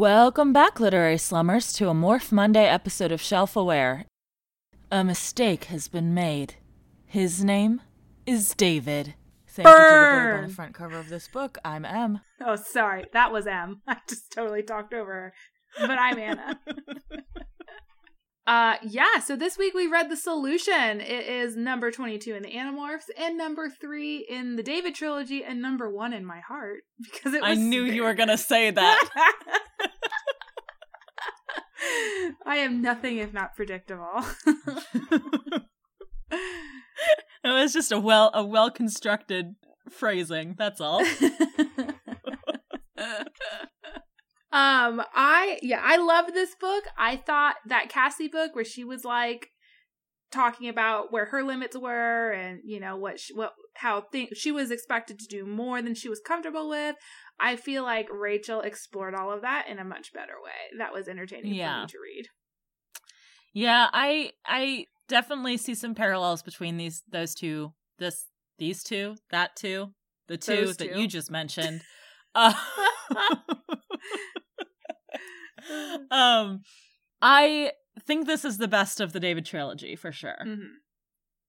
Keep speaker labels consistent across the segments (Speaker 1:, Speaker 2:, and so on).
Speaker 1: Welcome back, literary slummers, to a Morph Monday episode of Shelf Aware. A mistake has been made. His name is David. Thank you to the bird on the front cover of this book. I'm M.
Speaker 2: Oh, sorry. That was M. I just totally talked over her. But I'm Anna. uh yeah, so this week we read The Solution. It is number 22 in the Animorphs and number 3 in the David trilogy and number 1 in my heart because it was
Speaker 1: I knew you were going to say that.
Speaker 2: I am nothing if not predictable.
Speaker 1: it was just a well a well constructed phrasing. That's all.
Speaker 2: Um i yeah i loved this book i thought that cassie book where she was like talking about where her limits were and you know what she, what how th- she was expected to do more than she was comfortable with i feel like rachel explored all of that in a much better way that was entertaining for me to read
Speaker 1: Yeah, I I definitely see some parallels between these those two. This these two, that two, the two that you just mentioned. Uh, um I think this is the best of the David trilogy for sure.
Speaker 2: Mhm.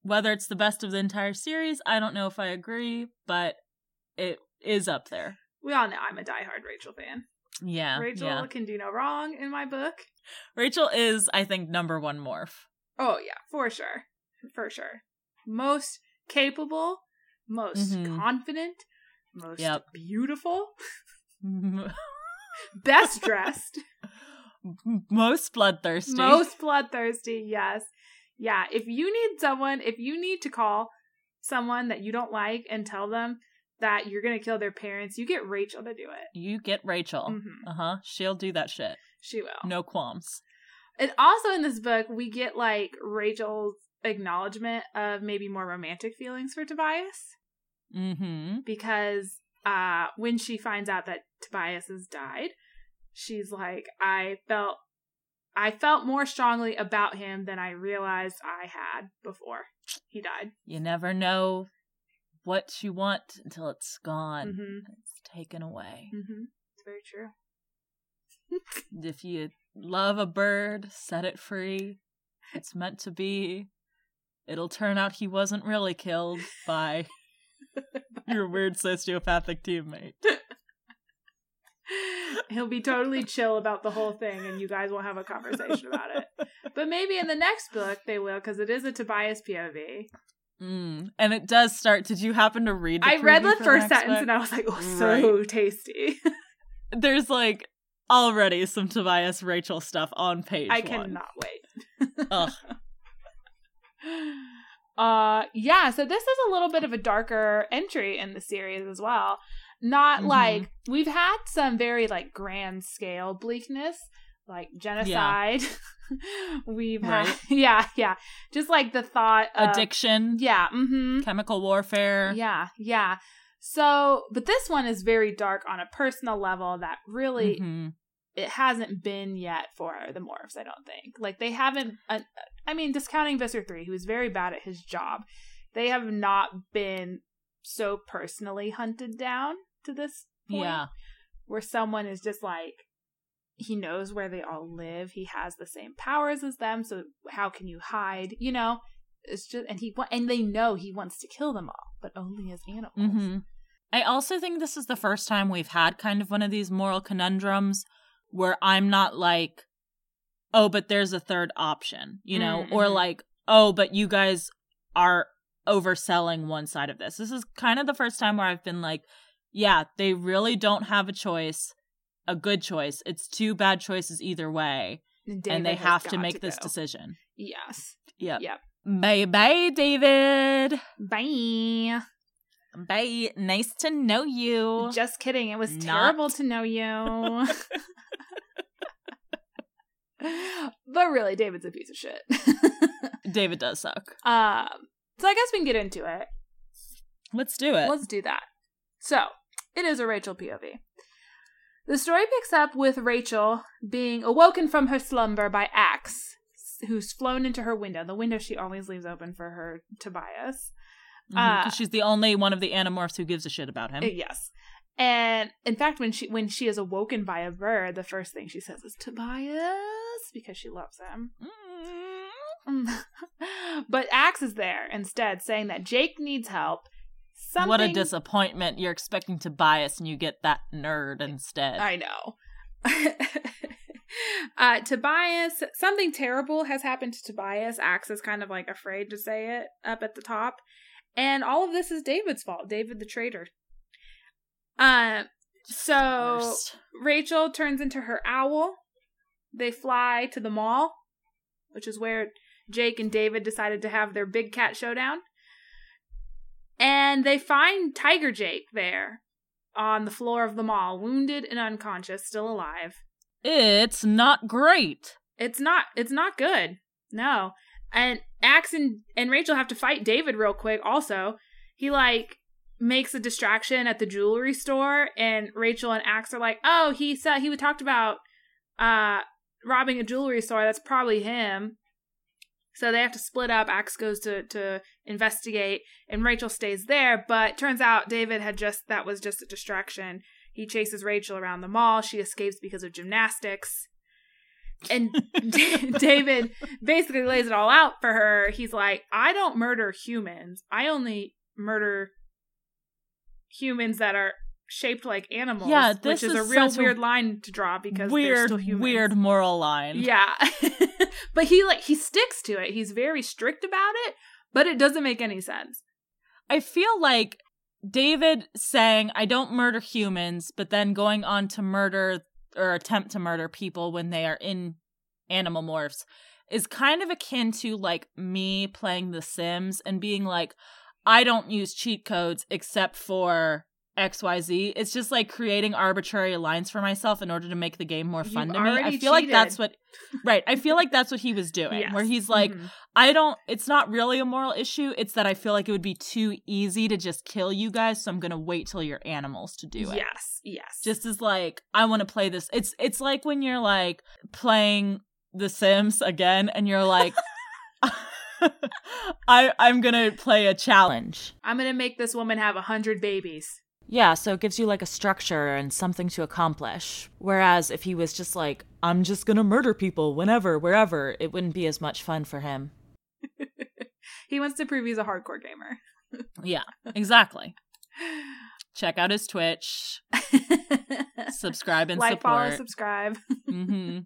Speaker 1: Whether it's the best of the entire series, I don't know if I agree, but it is up there.
Speaker 2: we all know i'm a diehard rachel fan
Speaker 1: Yeah.
Speaker 2: rachel
Speaker 1: yeah.
Speaker 2: can do no wrong in my book
Speaker 1: Rachel is, I think, number one morph.
Speaker 2: Oh yeah, for sure. For sure. Most capable, most
Speaker 1: Mhm.
Speaker 2: confident, most
Speaker 1: Yep.
Speaker 2: beautiful, best dressed,
Speaker 1: Most bloodthirsty.
Speaker 2: most bloodthirsty, yes. Yeah, if you need someone, if you need to call someone that you don't like and tell them that you're going to kill their parents, you get Rachel to do it.
Speaker 1: You get Rachel.
Speaker 2: Mhm.
Speaker 1: Uh huh. She'll do that shit.
Speaker 2: She will.
Speaker 1: No qualms.
Speaker 2: And also in this book, we get like Rachel's acknowledgement of maybe more romantic feelings for Tobias.
Speaker 1: Mm-hmm.
Speaker 2: because uh when she finds out that Tobias has died, she's like, I felt I felt more strongly about him than I realized I had before he died.
Speaker 1: You never know what you want until it's gone.
Speaker 2: Mm-hmm.
Speaker 1: It's taken away.
Speaker 2: Mm-hmm. It's very true.
Speaker 1: If you love a bird, set it free. It's meant to be. It'll turn out he wasn't really killed by your weird sociopathic teammate.
Speaker 2: He'll be totally chill about the whole thing, and you guys won't have a conversation about it. But maybe in the next book they will, because it is a Tobias POV.
Speaker 1: Mm. And it does start. Did you happen to read? The
Speaker 2: I read the first sentence
Speaker 1: book?
Speaker 2: and I was like, oh, so tasty.
Speaker 1: there's like already some Tobias Rachel stuff on page.
Speaker 2: I
Speaker 1: one.
Speaker 2: cannot wait.
Speaker 1: Ugh.
Speaker 2: uh yeah so this is a little bit of a darker entry in the series as well not
Speaker 1: Mhm.
Speaker 2: like we've had some very like grand scale bleakness like genocide. We've had yeah yeah. Just like the thought of
Speaker 1: Addiction,
Speaker 2: yeah mm-hmm.
Speaker 1: Chemical warfare.
Speaker 2: yeah yeah. So but this one is very dark on a personal level that really
Speaker 1: Mhm.
Speaker 2: it hasn't been yet for the morphs i don't think. Like they haven't uh, i mean discounting visser 3 who's very bad at his job. They have not been so personally hunted down to this point
Speaker 1: Yeah.
Speaker 2: where someone is just like he knows where they all live he has the same powers as them so how can you hide you know it's just and he and they know he wants to kill them all but only as animals
Speaker 1: hmm I also think this is the first time we've had kind of one of these moral conundrums where I'm not like, oh, but there's a third option, you know, or
Speaker 2: Mhm.
Speaker 1: like, oh, but you guys are overselling one side of this. This is kind of the first time where I've been like, yeah, they really don't have a choice, a good choice. It's two bad choices either way, and they have to make this decision.
Speaker 2: yes
Speaker 1: Yep.
Speaker 2: Yep.
Speaker 1: Bye bye, David.
Speaker 2: bye
Speaker 1: Bye. Nice to know you.
Speaker 2: Just kidding. It was
Speaker 1: Not-
Speaker 2: terrible to know you. but really, David's a piece of shit.
Speaker 1: David does suck.
Speaker 2: um, so I guess we can get into it.
Speaker 1: Let's do it.
Speaker 2: Let's do that. So, it is a Rachel POV. The story picks up with Rachel being awoken from her slumber by Ax, who's flown into her window, the window she always leaves open for her Tobias.
Speaker 1: Mhm, 'cause
Speaker 2: uh,
Speaker 1: she's the only one of the Animorphs who gives a shit about him.
Speaker 2: Uh, yes. And in fact, when she when she is awoken by a bird, the first thing she says is Tobias because she loves him.
Speaker 1: Mm.
Speaker 2: but Ax is there instead, saying that Jake needs help. Something...
Speaker 1: What a disappointment. You're expecting Tobias and you get that nerd instead.
Speaker 2: I know. uh, Tobias, something terrible has happened to Tobias. Ax is kind of like afraid to say it up at the top. And all of this is David's fault. David the traitor. Uh, so. Rachel turns into her owl. They fly to the mall, which is where Jake and David decided to have their big cat showdown. And they find Tiger Jake there on the floor of the mall, wounded and unconscious, still alive.
Speaker 1: It's not great.
Speaker 2: It's not it's not good. No. And Ax and, and Rachel have to fight David real quick also. He like makes a distraction at the jewelry store and Rachel and Ax are like, "Oh, he said he talked about uh robbing a jewelry store. That's probably him." So they have to split up. Ax goes to to investigate and Rachel stays there, but turns out David had just that was just a distraction. He chases Rachel around the mall. She escapes because of gymnastics. And David basically lays it all out for her. He's like, I don't murder humans. I only murder humans that are shaped like animals.
Speaker 1: Yeah,
Speaker 2: which
Speaker 1: this
Speaker 2: is, a real
Speaker 1: such a
Speaker 2: weird line to draw because they're
Speaker 1: weird,
Speaker 2: still humans.
Speaker 1: weird moral line.
Speaker 2: Yeah. but he like he sticks to it. He's very strict about it, but it doesn't make any sense.
Speaker 1: I feel like David saying, I don't murder humans, but then going on to murder or attempt to murder people when they are in animal morphs is kind of akin to like me playing The Sims and being like, I don't use cheat codes except for XYZ. It's just like creating arbitrary lines for myself in order to make the game more fun to me. I feel like that's what right. I feel like that's what he was doing.
Speaker 2: Yes.
Speaker 1: Where he's like,
Speaker 2: Mhm.
Speaker 1: I don't it's not really a moral issue. It's that I feel like it would be too easy to just kill you guys, so I'm gonna wait till you're animals to do it.
Speaker 2: Yes, yes.
Speaker 1: Just as like, I wanna play this. It's it's like when you're like playing The Sims again and you're like I I'm gonna play a challenge.
Speaker 2: I'm gonna make this woman have a hundred babies.
Speaker 1: Yeah, so it gives you like a structure and something to accomplish. Whereas if he was just like, I'm just gonna murder people whenever, wherever, it wouldn't be as much fun for him.
Speaker 2: he wants to prove he's a hardcore gamer.
Speaker 1: Yeah, exactly. Check out his Twitch, subscribe and support.
Speaker 2: like, follow,
Speaker 1: support.
Speaker 2: subscribe.
Speaker 1: hmm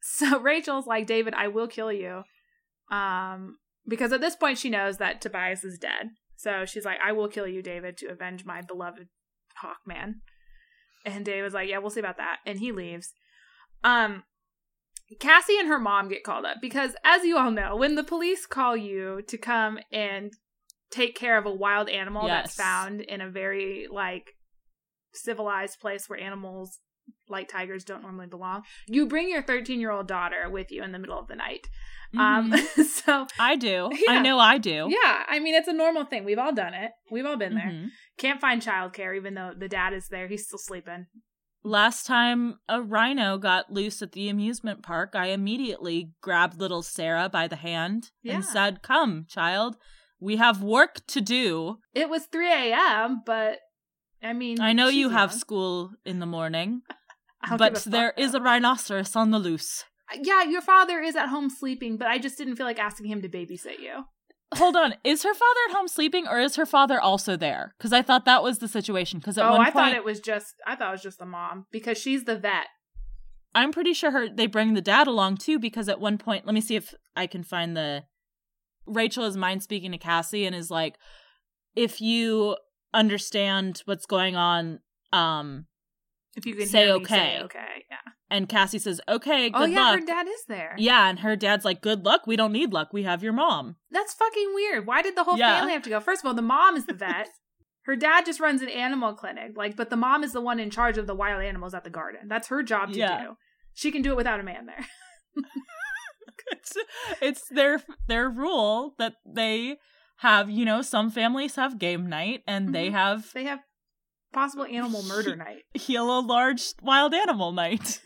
Speaker 2: So Rachel's like, David, I will kill you. Um, because at this point she knows that Tobias is dead. So she's like, I will kill you, David, to avenge my beloved Hawkman. And David's like, Yeah, we'll see about that. And he leaves. Um Cassie and her mom get called up because as you all know, when the police call you to come and take care of a wild animal that's found in a very like civilized place where animals like tigers don't normally belong. You bring your 13 year old daughter with you in the middle of the night. Um, so
Speaker 1: I do.
Speaker 2: Yeah.
Speaker 1: I know I do.
Speaker 2: yeah, I mean it's a normal thing. We've all done it. We've all been there.
Speaker 1: Mhm.
Speaker 2: Can't find childcare even though the dad is there. He's still sleeping.
Speaker 1: Last time a rhino got loose at the amusement park, I immediately grabbed little Sarah by the hand
Speaker 2: Yeah.
Speaker 1: and said, Come, child, we have work to do.
Speaker 2: It was 3 a.m., but I mean,
Speaker 1: I know you
Speaker 2: she's
Speaker 1: have school in the morning, but there
Speaker 2: fuck,
Speaker 1: is a rhinoceros on the loose.
Speaker 2: Uh, yeah, your father is at home sleeping, but I just didn't feel like asking him to babysit you.
Speaker 1: Hold on, is her father at home sleeping or is her father also there? Because I thought that was the situation. Because at
Speaker 2: oh, I
Speaker 1: point,
Speaker 2: thought it was just I thought it was just the mom because she's the vet.
Speaker 1: I'm pretty sure her they bring the dad along too. Because at one point, let me see if I can find the Rachel is mind speaking to Cassie and is like, if you understand what's going on, um,
Speaker 2: If you can
Speaker 1: Say
Speaker 2: hear me say
Speaker 1: okay.
Speaker 2: okay, yeah.
Speaker 1: and Cassie says, okay, good
Speaker 2: oh yeah,
Speaker 1: luck.
Speaker 2: her dad is there.
Speaker 1: yeah, and her dad's like, good luck. We don't need luck. We have your mom.
Speaker 2: That's fucking weird. Why did the whole
Speaker 1: Yeah.
Speaker 2: family have to go? First of all, the mom is the vet. her dad just runs an animal clinic, like, but the mom is the one in charge of the wild animals at the garden. That's her job to
Speaker 1: Yeah.
Speaker 2: do. She can do it without a man there.
Speaker 1: it's, it's their their rule that they have. You know, some families have game night and they
Speaker 2: Mhm.
Speaker 1: have
Speaker 2: They have possible animal murder night.
Speaker 1: heal a large wild animal night.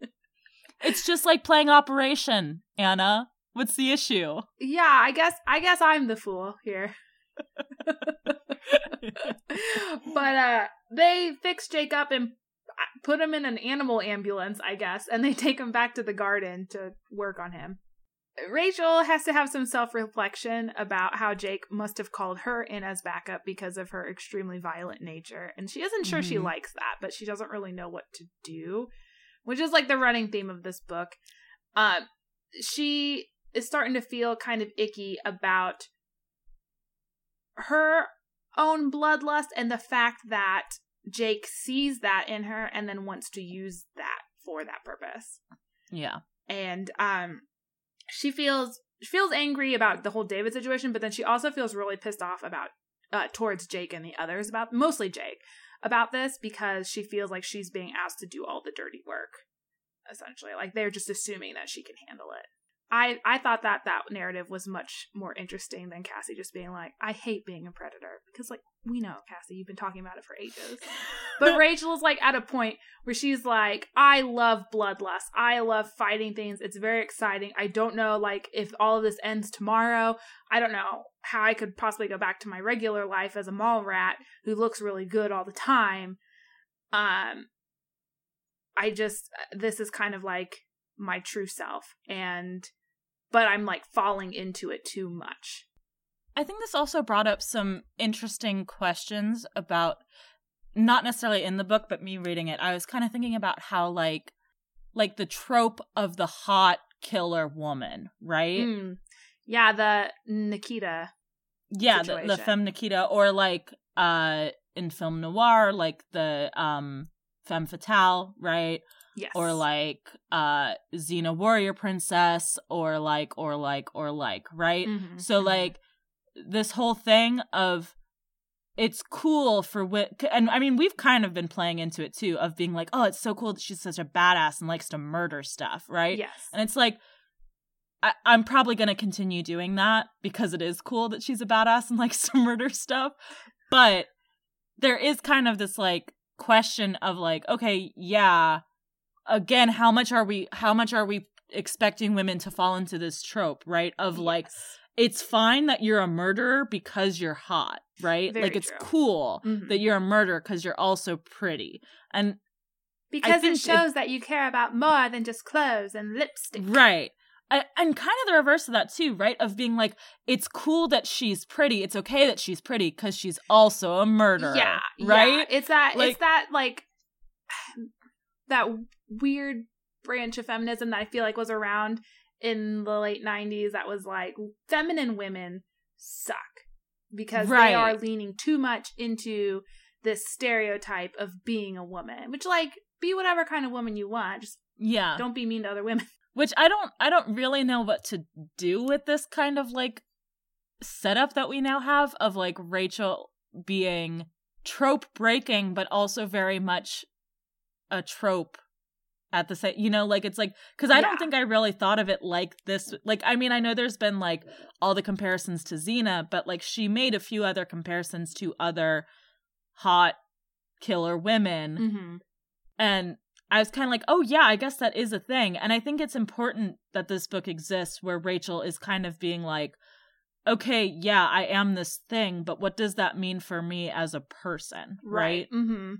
Speaker 1: it's just like playing Operation, Anna. What's the issue?
Speaker 2: Yeah, I guess I guess I'm the fool here. but uh they fix Jake up and uh, put him in an animal ambulance, I guess, and they take him back to the garden to work on him. Rachel has to have some self reflection about how Jake must have called her in as backup because of her extremely violent nature. And she isn't sure she
Speaker 1: Mhm.
Speaker 2: likes that, but she doesn't really know what to do, which is like the running theme of this book. Um, she is starting to feel kind of icky about her own bloodlust and the fact that Jake sees that in her and then wants to use that for that purpose
Speaker 1: yeah.
Speaker 2: and um she feels she feels angry about the whole David situation, but then she also feels really pissed off about uh towards Jake and the others about mostly Jake about this because she feels like she's being asked to do all the dirty work essentially like they're just assuming that she can handle it. I I thought that that narrative was much more interesting than Cassie just being like I hate being a predator because like we know Cassie you've been talking about it for ages. But Rachel is like at a point where she's like, I love bloodlust. I love fighting things. It's very exciting. I don't know like if all of this ends tomorrow. I don't know how I could possibly go back to my regular life as a mall rat who looks really good all the time. Um I just this is kind of like my true self and but I'm like falling into it too much.
Speaker 1: I think this also brought up some interesting questions about not necessarily in the book, but me reading it. I was kind of thinking about how like like the trope of the hot killer woman, right?
Speaker 2: Mm. Yeah, the Nikita.
Speaker 1: yeah, the, the femme Nikita, or like uh in film noir, like the um femme fatale, right?
Speaker 2: Yes.
Speaker 1: Or like uh Xena warrior princess, or like or like or like, right?
Speaker 2: Mhm,
Speaker 1: So
Speaker 2: mhm.
Speaker 1: like this whole thing of it's cool for wit and I mean we've kind of been playing into it too of being like oh it's so cool that she's such a badass and likes to murder stuff right
Speaker 2: Yes.
Speaker 1: and it's like I, I'm probably gonna continue doing that because it is cool that she's a badass and likes to murder stuff but there is kind of this like question of like okay yeah again how much are we how much are we expecting women to fall into this trope right of like
Speaker 2: Yes.
Speaker 1: it's fine that you're a murderer because you're hot, right?
Speaker 2: Very
Speaker 1: like it's
Speaker 2: true.
Speaker 1: cool
Speaker 2: Mhm.
Speaker 1: that you're a murderer because you're also pretty. And
Speaker 2: because it shows that you care about more than just clothes and lipstick.
Speaker 1: right. I, and kind of the reverse of that too, right? Of being like, it's cool that she's pretty. It's okay that she's pretty because she's also a murderer.
Speaker 2: Yeah,
Speaker 1: right.
Speaker 2: yeah. It's that
Speaker 1: Like-
Speaker 2: it's that like that weird branch of feminism that I feel like was around in the late '90s. That was like feminine women suck because they are leaning too much into this stereotype of being a woman, which like be whatever kind of woman you want. Just
Speaker 1: Yeah.
Speaker 2: don't be mean to other women.
Speaker 1: Which I don't I don't really know what to do with this kind of like setup that we now have of like Rachel being trope breaking but also very much a trope at the same you know like it's like cuz I
Speaker 2: Yeah.
Speaker 1: don't think I really thought of it like this like I mean I know there's been like all the comparisons to Xena but like she made a few other comparisons to other hot killer women
Speaker 2: Mm-hmm.
Speaker 1: and I was kind of like, oh, yeah, I guess that is a thing. And I think it's important that this book exists where Rachel is kind of being like, okay, yeah, I am this thing, but what does that mean for me as a person? Right.
Speaker 2: Mm-hmm.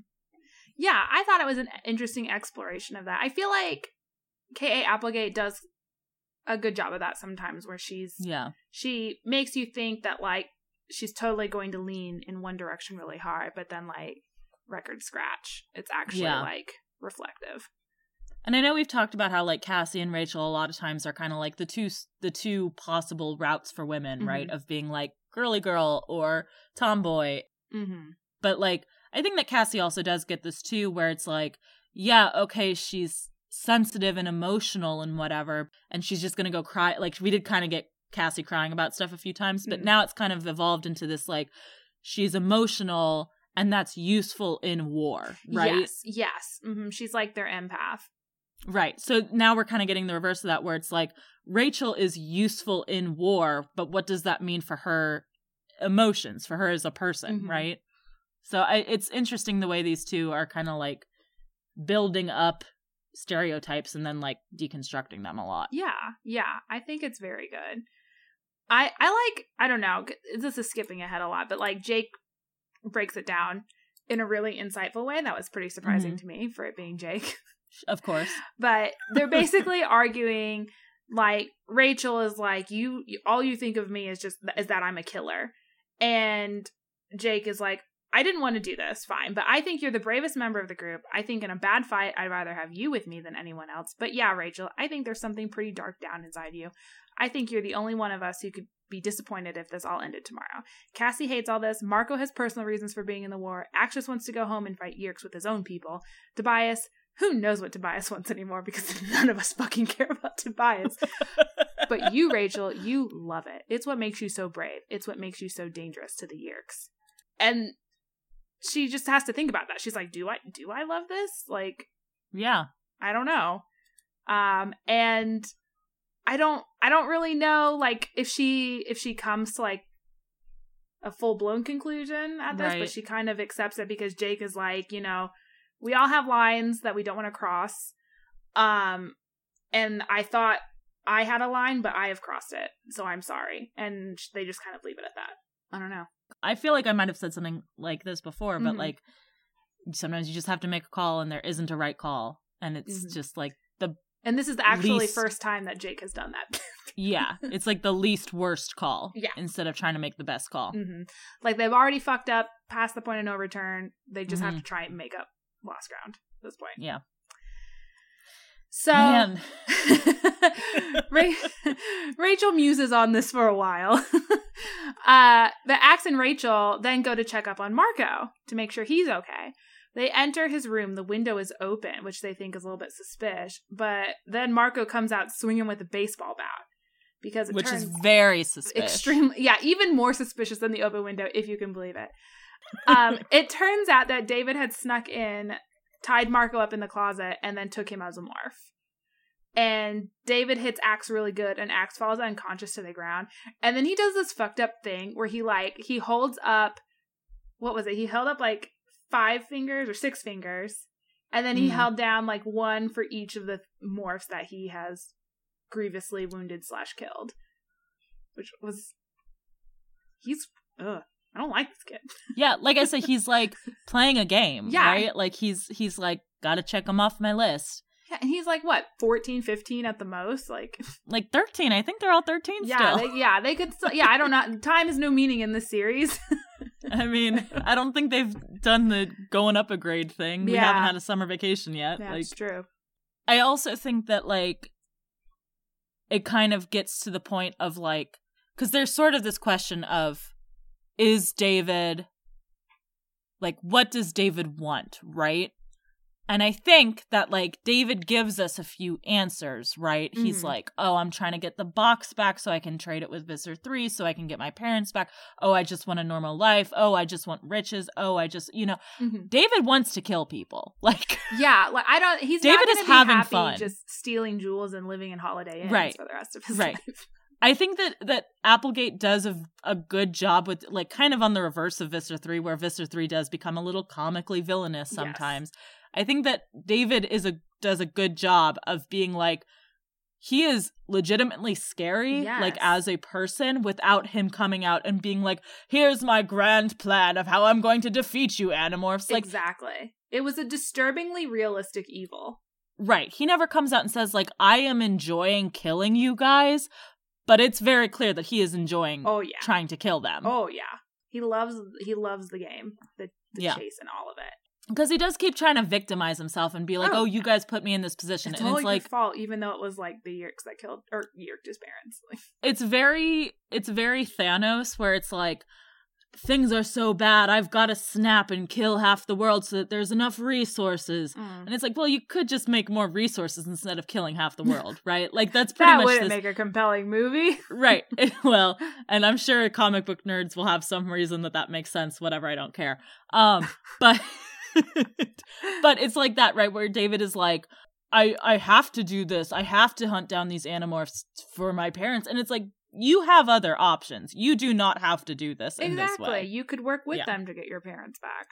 Speaker 2: Yeah, I thought it was an interesting exploration of that. I feel like K.A. Applegate does a good job of that sometimes where she's
Speaker 1: Yeah.
Speaker 2: she makes you think that like she's totally going to lean in one direction really hard, but then like record scratch. It's actually
Speaker 1: Yeah.
Speaker 2: like reflective.
Speaker 1: And I know we've talked about how like Cassie and Rachel a lot of times are kind of like the two the two possible routes for women, right? Of being like girly girl or tomboy
Speaker 2: Mm-hmm.
Speaker 1: but like I think that Cassie also does get this too, where it's like, yeah, okay, she's sensitive and emotional and whatever, and she's just gonna go cry. Like we did kind of get Cassie crying about stuff a few times, but
Speaker 2: Mhm.
Speaker 1: now it's kind of evolved into this like she's emotional and that's useful in war, right?
Speaker 2: Yes. Yes. Mm-hmm. She's like their empath.
Speaker 1: Right. So now we're kind of getting the reverse of that, where it's like Rachel is useful in war, but what does that mean for her emotions, for her as a person,
Speaker 2: Mhm.
Speaker 1: right? So I, it's interesting the way these two are kind of like building up stereotypes and then like deconstructing them a lot.
Speaker 2: Yeah, yeah, I think it's very good. I I like I don't know. This is skipping ahead a lot, but like Jake breaks it down in a really insightful way that was pretty surprising mm-hmm. to me for it being Jake.
Speaker 1: Of course.
Speaker 2: But they're basically arguing like Rachel is like you, you all you think of me is just is that I'm a killer. And Jake is like I didn't want to do this, fine, but I think you're the bravest member of the group. I think in a bad fight, I'd rather have you with me than anyone else. But yeah, Rachel, I think there's something pretty dark down inside you. I think you're the only one of us who could be disappointed if this all ended tomorrow. Cassie hates all this. Marco has personal reasons for being in the war. Ax wants to go home and fight Yeerks with his own people. Tobias, who knows what Tobias wants anymore because none of us fucking care about Tobias. but you, Rachel, you love it. It's what makes you so brave. It's what makes you so dangerous to the Yeerks. And she just has to think about that. She's like, "Do I do I love this?" Like,
Speaker 1: yeah.
Speaker 2: I don't know. Um and I don't I don't really know like if she if she comes to like a full blown conclusion at this,
Speaker 1: Right.
Speaker 2: but she kind of accepts it because Jake is like, you know, we all have lines that we don't want to cross. Um and I thought I had a line, but I have crossed it, so I'm sorry. And they just kind of leave it at that. I don't know.
Speaker 1: I feel like I might have said something like this before, but
Speaker 2: Mhm.
Speaker 1: like sometimes you just have to make a call and there isn't a right call. And it's
Speaker 2: Mhm.
Speaker 1: just like the
Speaker 2: And this is the actually
Speaker 1: Least-
Speaker 2: first time that Jake has done that.
Speaker 1: yeah, it's like the least worst call.
Speaker 2: Yeah.
Speaker 1: Instead of trying to make the best call.
Speaker 2: hmm Like they've already fucked up past the point of no return. They just have
Speaker 1: Mhm.
Speaker 2: to try and make up lost ground at this point.
Speaker 1: Yeah.
Speaker 2: So Rachel muses on this for a while. uh, the Ax and Rachel then go to check up on Marco to make sure he's okay. They enter his room. The window is open, which they think is a little bit suspicious. But then Marco comes out swinging with a baseball bat because it
Speaker 1: Which
Speaker 2: turns
Speaker 1: is very suspicious.
Speaker 2: extremely yeah even more suspicious than the open window if you can believe it um it turns out that david had snuck in tied marco up in the closet and then took him as a morph. And david hits ax really good and ax falls unconscious to the ground. And then he does this fucked up thing where he like he holds up what was it? He held up like five fingers or six fingers. And then he
Speaker 1: Mhm.
Speaker 2: held down like one for each of the morphs that he has grievously wounded slash killed which was he's ugh, I don't like this kid.
Speaker 1: Yeah, like I said, he's like playing a game,
Speaker 2: Yeah.
Speaker 1: right? Like he's he's like gotta check him off my list.
Speaker 2: Yeah, and he's like what 14, 15 at the most. Like
Speaker 1: Like thirteen, I think they're all thirteen
Speaker 2: yeah,
Speaker 1: still.
Speaker 2: they, yeah, they could. Still, yeah, I don't know. Time has no meaning in this series.
Speaker 1: I mean, I don't think they've done the going up a grade thing. We
Speaker 2: Yeah.
Speaker 1: haven't had a summer vacation yet.
Speaker 2: yeah,
Speaker 1: like
Speaker 2: it's true.
Speaker 1: I also think that like it kind of gets to the point of like because there's sort of this question of is David like what does David want, right? And I think that like David gives us a few answers, right? He's
Speaker 2: Mhm.
Speaker 1: like, "Oh, I'm trying to get the box back so I can trade it with Visser 3 so I can get my parents back. Oh, I just want a normal life. Oh, I just want riches. Oh, I just, you know,
Speaker 2: Mhm.
Speaker 1: David wants to kill people. Like
Speaker 2: Yeah, like I don't. He's
Speaker 1: David
Speaker 2: not
Speaker 1: is having fun.
Speaker 2: just stealing jewels and living in Holiday Inns
Speaker 1: Right.
Speaker 2: for the rest of his
Speaker 1: Right.
Speaker 2: life.
Speaker 1: I think that that Applegate does a, a good job with like kind of on the reverse of Visser 3 where Visser 3 does become a little comically villainous
Speaker 2: Yes.
Speaker 1: sometimes. I think that David is a does a good job of being like he is legitimately scary like as a person without him coming out and being like here's my grand plan of how I'm going to defeat you animorphs like
Speaker 2: exactly. It was a disturbingly realistic evil.
Speaker 1: Right. He never comes out and says, like, I am enjoying killing you guys, but it's very clear that he is enjoying
Speaker 2: Oh yeah.
Speaker 1: trying to kill them.
Speaker 2: Oh yeah. He loves he loves the game, the, the
Speaker 1: Yeah.
Speaker 2: chase and all of it.
Speaker 1: Because he does keep trying to victimize himself and be like,
Speaker 2: Oh.
Speaker 1: oh, you guys put me in this position.
Speaker 2: It's
Speaker 1: and
Speaker 2: all
Speaker 1: it's
Speaker 2: your
Speaker 1: like,
Speaker 2: fault, even though it was like the Yeerks that killed or Yeerk's parents. Like,
Speaker 1: it's very, it's very Thanos where it's like, things are so bad, I've got to snap and kill half the world so that there's enough resources.
Speaker 2: mm.
Speaker 1: And it's like, well, you could just make more resources instead of killing half the world, right? Like, that's pretty
Speaker 2: that
Speaker 1: much
Speaker 2: wouldn't
Speaker 1: this.
Speaker 2: make a compelling movie.
Speaker 1: right well and i'm sure comic book nerds will have some reason that that makes sense whatever i don't care um but but it's like that right where david is like i i have to do this i have to hunt down these animorphs for my parents and it's like you have other options you do not have to do this in this
Speaker 2: exactly.
Speaker 1: way
Speaker 2: You could work with
Speaker 1: Yeah.
Speaker 2: them to get your parents back.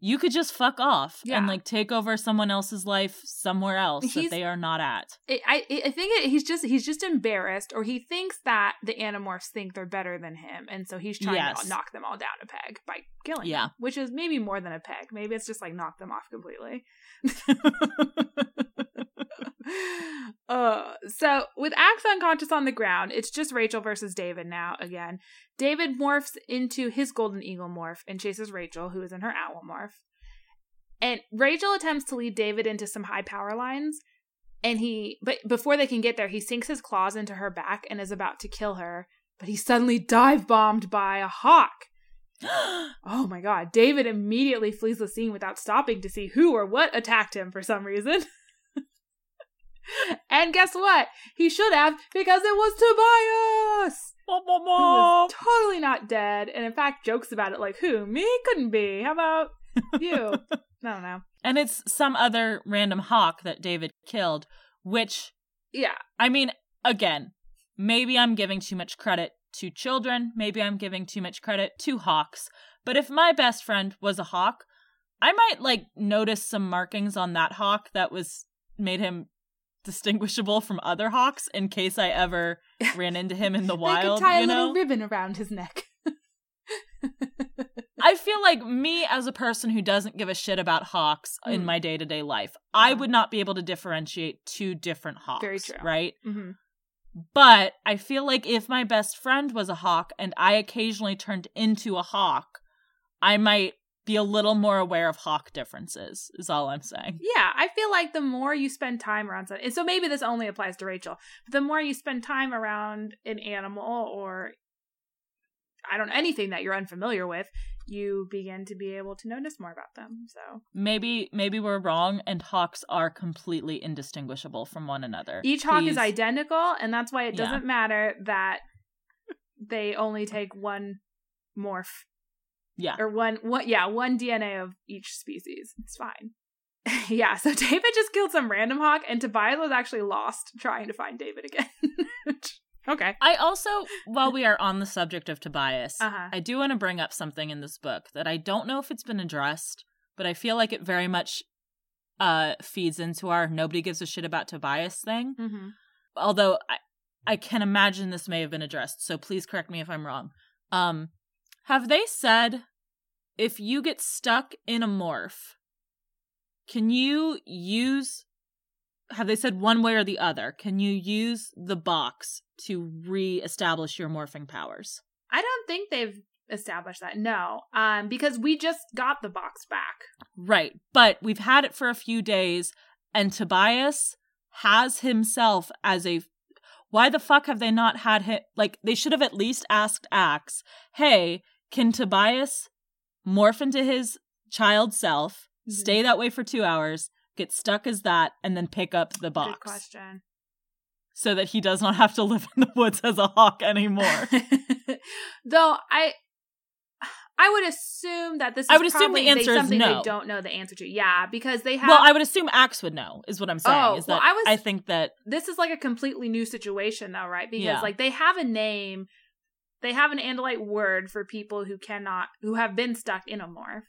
Speaker 1: you could just fuck off
Speaker 2: Yeah.
Speaker 1: and like take over someone else's life somewhere else
Speaker 2: He's-
Speaker 1: that they are not at.
Speaker 2: I I, I think it, he's just he's just embarrassed, or he thinks that the Animorphs think they're better than him, and so he's trying
Speaker 1: Yes.
Speaker 2: to knock them all down a peg by killing.
Speaker 1: Yeah.
Speaker 2: them, which is maybe more than a peg. Maybe it's just like knock them off completely. uh, so with Ax unconscious on the ground, it's just Rachel versus David now again. David morphs into his golden eagle morph and chases Rachel, who is in her owl morph. And Rachel attempts to lead David into some high power lines, and he but before they can get there, he sinks his claws into her back and is about to kill her, but he's suddenly dive bombed by a hawk. Oh my god. David immediately flees the scene without stopping to see who or what attacked him for some reason. and guess what? He should have because it was Tobias! Who was totally not dead, and in fact jokes about it like, who? Me? Couldn't be. How about you? I don't know.
Speaker 1: and it's some other random hawk that David killed, which
Speaker 2: Yeah.
Speaker 1: I mean, again, maybe I'm giving too much credit to children, maybe I'm giving too much credit to hawks. But if my best friend was a hawk, I might like notice some markings on that hawk that was made him distinguishable from other hawks in case I ever ran into him in the wild,
Speaker 2: could tie
Speaker 1: you
Speaker 2: a little ribbon around his neck.
Speaker 1: I feel like me as a person who doesn't give a shit about hawks in
Speaker 2: Mm.
Speaker 1: my day-to-day life, I
Speaker 2: Uh-huh.
Speaker 1: would not be able to differentiate two different hawks,
Speaker 2: Very true.
Speaker 1: right?
Speaker 2: hmm
Speaker 1: But I feel like if my best friend was a hawk and I occasionally turned into a hawk, I might be a little more aware of hawk differences, is all I'm saying.
Speaker 2: Yeah, I feel like the more you spend time around something, and so maybe this only applies to Rachel, but the more you spend time around an animal or I don't know anything that you're unfamiliar with, you begin to be able to notice more about them. So
Speaker 1: Maybe maybe we're wrong and hawks are completely indistinguishable from one another.
Speaker 2: each hawk is identical, and that's why it doesn't matter that they only take one morph
Speaker 1: Yeah.
Speaker 2: or one what yeah one DNA of each species. It's fine. yeah, so David just killed some random hawk, and Tobias was actually lost trying to find David again. okay.
Speaker 1: I also, while we are on the subject of Tobias,
Speaker 2: Uh-huh.
Speaker 1: I do want to bring up something in this book that I don't know if it's been addressed, but I feel like it very much uh feeds into our nobody gives a shit about Tobias thing.
Speaker 2: Mm-hmm.
Speaker 1: Although I I can imagine this may have been addressed, so please correct me if I'm wrong. Um have they said if you get stuck in a morph, can you use have they said one way or the other? Can you use the box to re-establish your morphing powers?
Speaker 2: I don't think they've established that. No, um, because we just got the box back.
Speaker 1: Right. But we've had it for a few days, and Tobias has himself as a. Why the fuck have they not had him? Like, they should have at least asked Ax, hey, can Tobias morph into his child self,
Speaker 2: Mhm.
Speaker 1: stay that way for two hours, get stuck as that, and then pick up the
Speaker 2: Good
Speaker 1: box
Speaker 2: question.
Speaker 1: so that he does not have to live in the woods as a hawk anymore?
Speaker 2: Though I, I would assume that this. Is
Speaker 1: I would assume the answer is
Speaker 2: something
Speaker 1: no.
Speaker 2: they don't know the answer to. Yeah, because they have.
Speaker 1: well, I would assume Ax would know, is what I'm saying.
Speaker 2: Oh,
Speaker 1: is
Speaker 2: well,
Speaker 1: that
Speaker 2: I was-
Speaker 1: I think that
Speaker 2: this is like a completely new situation though right because
Speaker 1: Yeah.
Speaker 2: like they have a name they have an andalite word for people who cannot who have been stuck in a morph.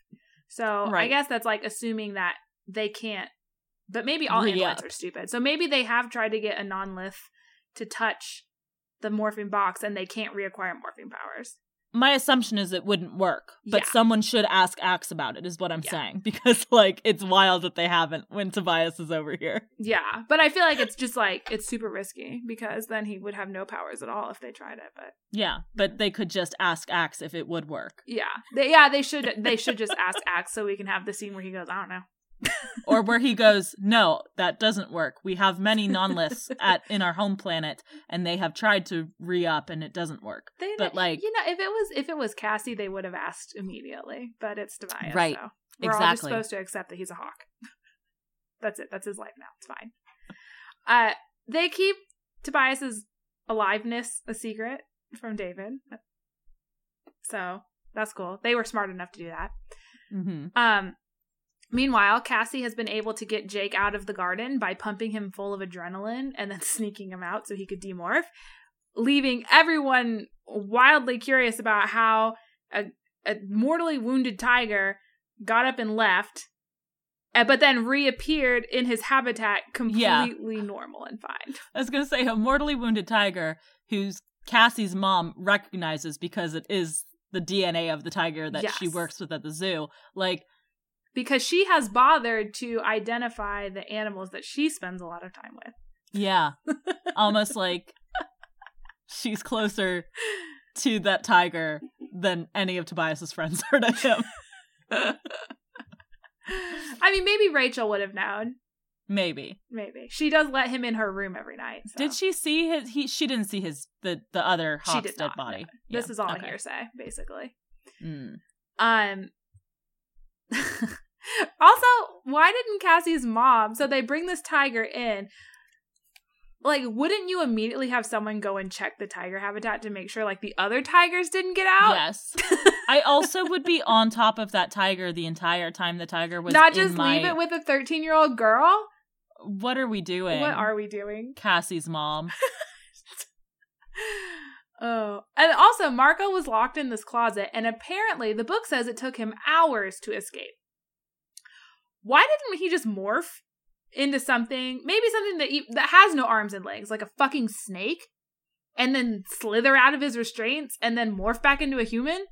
Speaker 2: So i guess that's like assuming that they can't but maybe all
Speaker 1: Re-up.
Speaker 2: andalites are stupid. So maybe they have tried to get a nothlit to touch the morphing box and they can't reacquire morphing powers
Speaker 1: my assumption is it wouldn't work, but
Speaker 2: Yeah.
Speaker 1: someone should ask Ax about it, is what I'm
Speaker 2: Yeah.
Speaker 1: saying. Because, like, it's wild that they haven't when Tobias is over here.
Speaker 2: yeah but i feel like it's just like it's super risky because then he would have no powers at all if they tried it but
Speaker 1: Yeah, but they could just ask Ax if it would work.
Speaker 2: yeah they, yeah they should they should just ask ax so we can have the scene where he goes i don't know
Speaker 1: or where he goes, No, that doesn't work. We have many nothlits at in our home planet, and they have tried to re-up and it doesn't work.
Speaker 2: They,
Speaker 1: But, like-
Speaker 2: you know, if it was if it was Cassie, they would have asked immediately. But it's Tobias,
Speaker 1: Right.
Speaker 2: So we're all just supposed to accept that he's a hawk. That's it. That's his life now. It's fine. Uh, they keep Tobias's aliveness a secret from David, so that's cool. They were smart enough to do that.
Speaker 1: Mm-hmm.
Speaker 2: Um, meanwhile, Cassie has been able to get Jake out of the garden by pumping him full of adrenaline and then sneaking him out so he could demorph, leaving everyone wildly curious about how a, a mortally wounded tiger got up and left, uh, but then reappeared in his habitat completely normal and fine.
Speaker 1: I was gonna say a mortally wounded tiger who's Cassie's mom recognizes because it is the DNA of the tiger that she works with at the zoo. Like,
Speaker 2: Because she has bothered to identify the animals that she spends a lot of time with.
Speaker 1: yeah, almost like she's closer to that tiger than any of Tobias's friends are to him.
Speaker 2: I mean, maybe Rachel would have known.
Speaker 1: Maybe.
Speaker 2: Maybe she does let him in her room every night. so.
Speaker 1: Did she see his? He she didn't see his the the other hawk's dead
Speaker 2: not.
Speaker 1: body.
Speaker 2: no. This
Speaker 1: Yeah,
Speaker 2: is all
Speaker 1: okay.
Speaker 2: hearsay, basically.
Speaker 1: Mm.
Speaker 2: Um. also, why didn't Cassie's mom? So they bring this tiger in. Like, wouldn't you immediately have someone go and check the tiger habitat to make sure, like, the other tigers didn't get out?
Speaker 1: Yes. I also would be on top of that tiger the entire time the tiger was
Speaker 2: Not just
Speaker 1: my-
Speaker 2: leave it with a thirteen-year-old girl.
Speaker 1: What are we doing?
Speaker 2: What are we doing?
Speaker 1: Cassie's mom?
Speaker 2: Oh, and also Marco was locked in this closet, and apparently the book says it took him hours to escape. Why didn't he just morph into something, maybe something that that has no arms and legs, like a fucking snake, and then slither out of his restraints and then morph back into a human?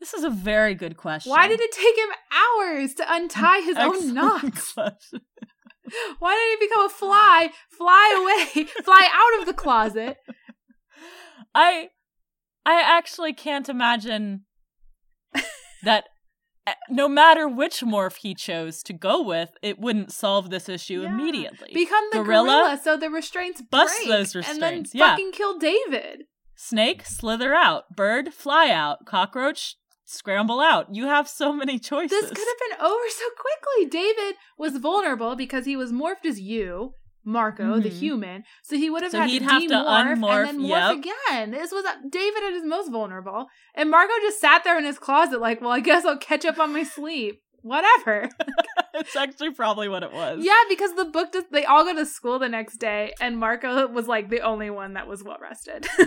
Speaker 1: This is a very good question.
Speaker 2: Why did it take him hours to untie his own knots? Why did he become a fly, fly away, fly out of the closet?
Speaker 1: I I actually can't imagine that no matter which morph he chose to go with, it wouldn't solve this issue
Speaker 2: Yeah.
Speaker 1: immediately.
Speaker 2: Become the
Speaker 1: Gorilla?
Speaker 2: gorilla, so the restraints
Speaker 1: Bust
Speaker 2: break,
Speaker 1: those
Speaker 2: and then
Speaker 1: restraints, yeah.
Speaker 2: fucking kill David.
Speaker 1: Snake, slither out. Bird, fly out. Cockroach, scramble out. You have so many choices.
Speaker 2: This could have been over so quickly. David was vulnerable because he was morphed as you, Marco, the
Speaker 1: Mhm.
Speaker 2: human. So he would have
Speaker 1: So
Speaker 2: had to
Speaker 1: have to
Speaker 2: demorph
Speaker 1: unmorph,
Speaker 2: and then morph
Speaker 1: yep.
Speaker 2: again. This was David at his most vulnerable, and Marco just sat there in his closet, like, "Well, I guess I'll catch up on my sleep." Whatever.
Speaker 1: it's actually probably what it was.
Speaker 2: yeah, because the book does. They all go to school the next day, and Marco was like the only one that was well rested.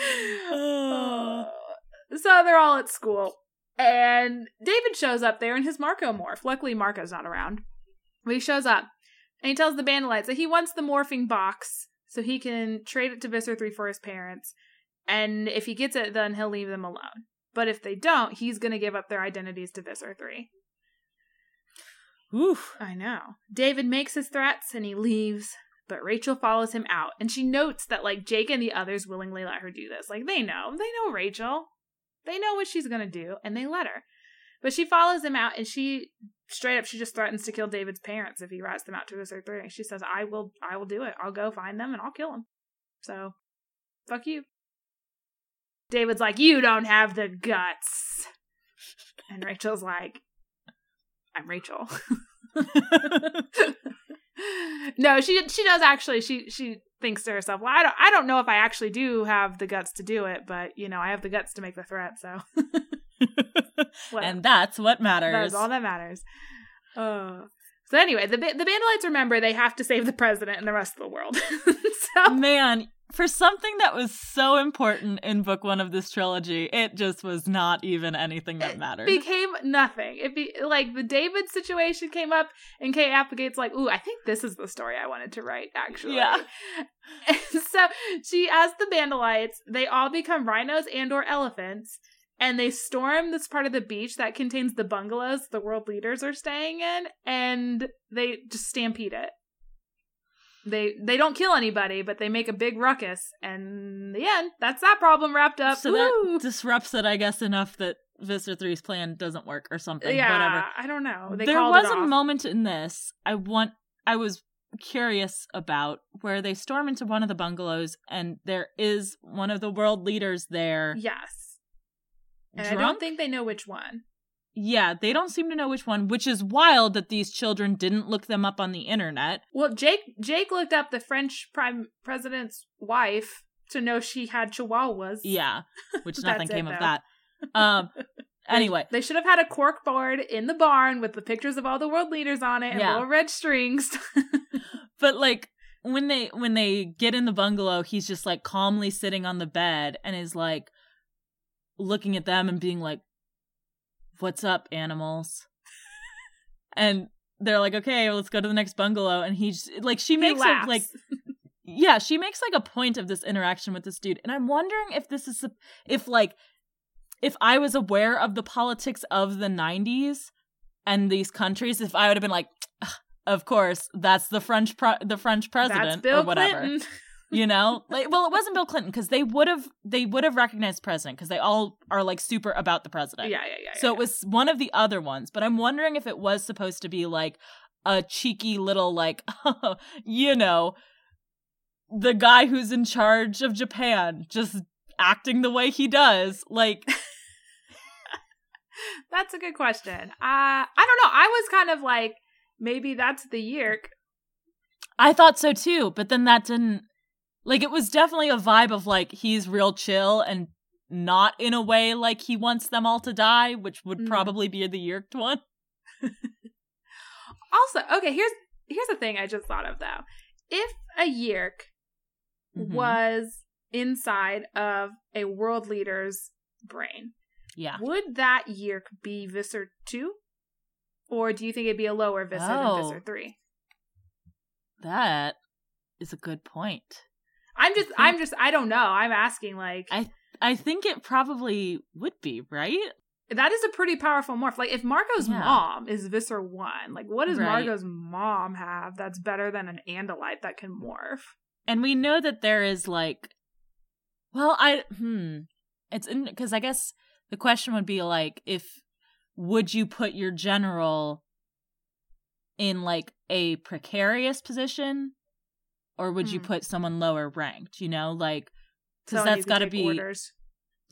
Speaker 1: Oh.
Speaker 2: so they're all at school. And David shows up there in his Marco morph. Luckily, Marco's not around. But he shows up and he tells the Bandolites that he wants the morphing box so he can trade it to Visser 3 for his parents. And if he gets it, then he'll leave them alone. But if they don't, he's going to give up their identities to Visser 3.
Speaker 1: Oof.
Speaker 2: I know. David makes his threats and he leaves, but Rachel follows him out. And she notes that, like, Jake and the others willingly let her do this. Like, they know. They know Rachel. They know what she's going to do, and they let her. But she follows him out and she straight up she just threatens to kill David's parents if he rats them out to Visser 3. She says, I will I will do it. I'll go find them and I'll kill them. So fuck you. David's like, You don't have the guts. And Rachel's like, I'm Rachel. no, she she does actually. She she thinks to herself, "Well, I don't I don't know if I actually do have the guts to do it, but you know, I have the guts to make the threat, so whatever.
Speaker 1: and that's what matters.
Speaker 2: that's all that matters." Uh, so anyway, the the Bandolites remember they have to save the president and the rest of the world. so
Speaker 1: Man, for something that was so important in book one of this trilogy, it just was not even anything that mattered.
Speaker 2: It became nothing. It be like the David situation came up, and K.A. Applegate's like, "Ooh, I think this is the story I wanted to write." Actually,
Speaker 1: Yeah.
Speaker 2: And so she asks the Bandolites. They all become rhinos and/or elephants, and they storm this part of the beach that contains the bungalows the world leaders are staying in, and they just stampede it. They they don't kill anybody, but they make a big ruckus, and the end, that's that problem wrapped up.
Speaker 1: so
Speaker 2: Woo!
Speaker 1: that disrupts it, I guess, enough that Visser 3's plan doesn't work or something.
Speaker 2: yeah,
Speaker 1: Whatever.
Speaker 2: I don't know. They
Speaker 1: there was a moment in this I want I was curious about where they storm into one of the bungalows and there is one of the world leaders there.
Speaker 2: Yes. And I don't think they know which one.
Speaker 1: Yeah, they don't seem to know which one, which is wild that these children didn't look them up on the internet.
Speaker 2: Well, Jake Jake looked up the French prime president's wife to know she had chihuahuas.
Speaker 1: Yeah, which nothing
Speaker 2: it,
Speaker 1: came of that. Um anyway,
Speaker 2: They should have had a cork board in the barn with the pictures of all the world leaders on it and
Speaker 1: Yeah.
Speaker 2: little red strings.
Speaker 1: but like when they when they get in the bungalow, he's just like calmly sitting on the bed and is like looking at them and being like, "What's up, animals?" and they're like, "Okay, let's go to the next bungalow." And he's like, she makes
Speaker 2: laughs.
Speaker 1: like, yeah, she makes like a point of this interaction with this dude, and I'm wondering if this is if like if I was aware of the politics of the '90s and these countries, if I would have been like, of course, that's the French pro- the French president or whatever. you know like well it wasn't bill clinton because they would have they would have recognized president because they all are like super about the president
Speaker 2: Yeah, yeah, yeah.
Speaker 1: so
Speaker 2: yeah.
Speaker 1: it was one of the other ones but i'm wondering if it was supposed to be like a cheeky little like you know the guy who's in charge of japan just acting the way he does like
Speaker 2: That's a good question. Uh, I don't know. I was kind of like, maybe that's the Yeerk.
Speaker 1: i thought so too but then that didn't like it was definitely a vibe of like he's real chill and not in a way like he wants them all to die which would
Speaker 2: Mm.
Speaker 1: probably be the yeerked one
Speaker 2: Also, okay, here's here's the thing I just thought of though. If a Yeerk
Speaker 1: Mhm.
Speaker 2: was inside of a world leader's brain,
Speaker 1: Yeah.
Speaker 2: would that Yeerk be Visser 2? Or do you think it'd be a lower Visser
Speaker 1: Oh.
Speaker 2: than Visser 3?
Speaker 1: That is a good point.
Speaker 2: I'm just I'm just I don't know. I'm asking like
Speaker 1: I- I think it probably would be, right?
Speaker 2: that is a pretty powerful morph. Like if Marco's
Speaker 1: Yeah.
Speaker 2: mom is Visser 1, like what does
Speaker 1: Right.
Speaker 2: Marco's mom have that's better than an Andalite that can morph?
Speaker 1: And we know that there is like well, I hmm. It's in because I guess the question would be like if would you put your general in like a precarious position or would you
Speaker 2: Hmm.
Speaker 1: put someone lower ranked, you know? Like
Speaker 2: who
Speaker 1: that's got to be
Speaker 2: orders.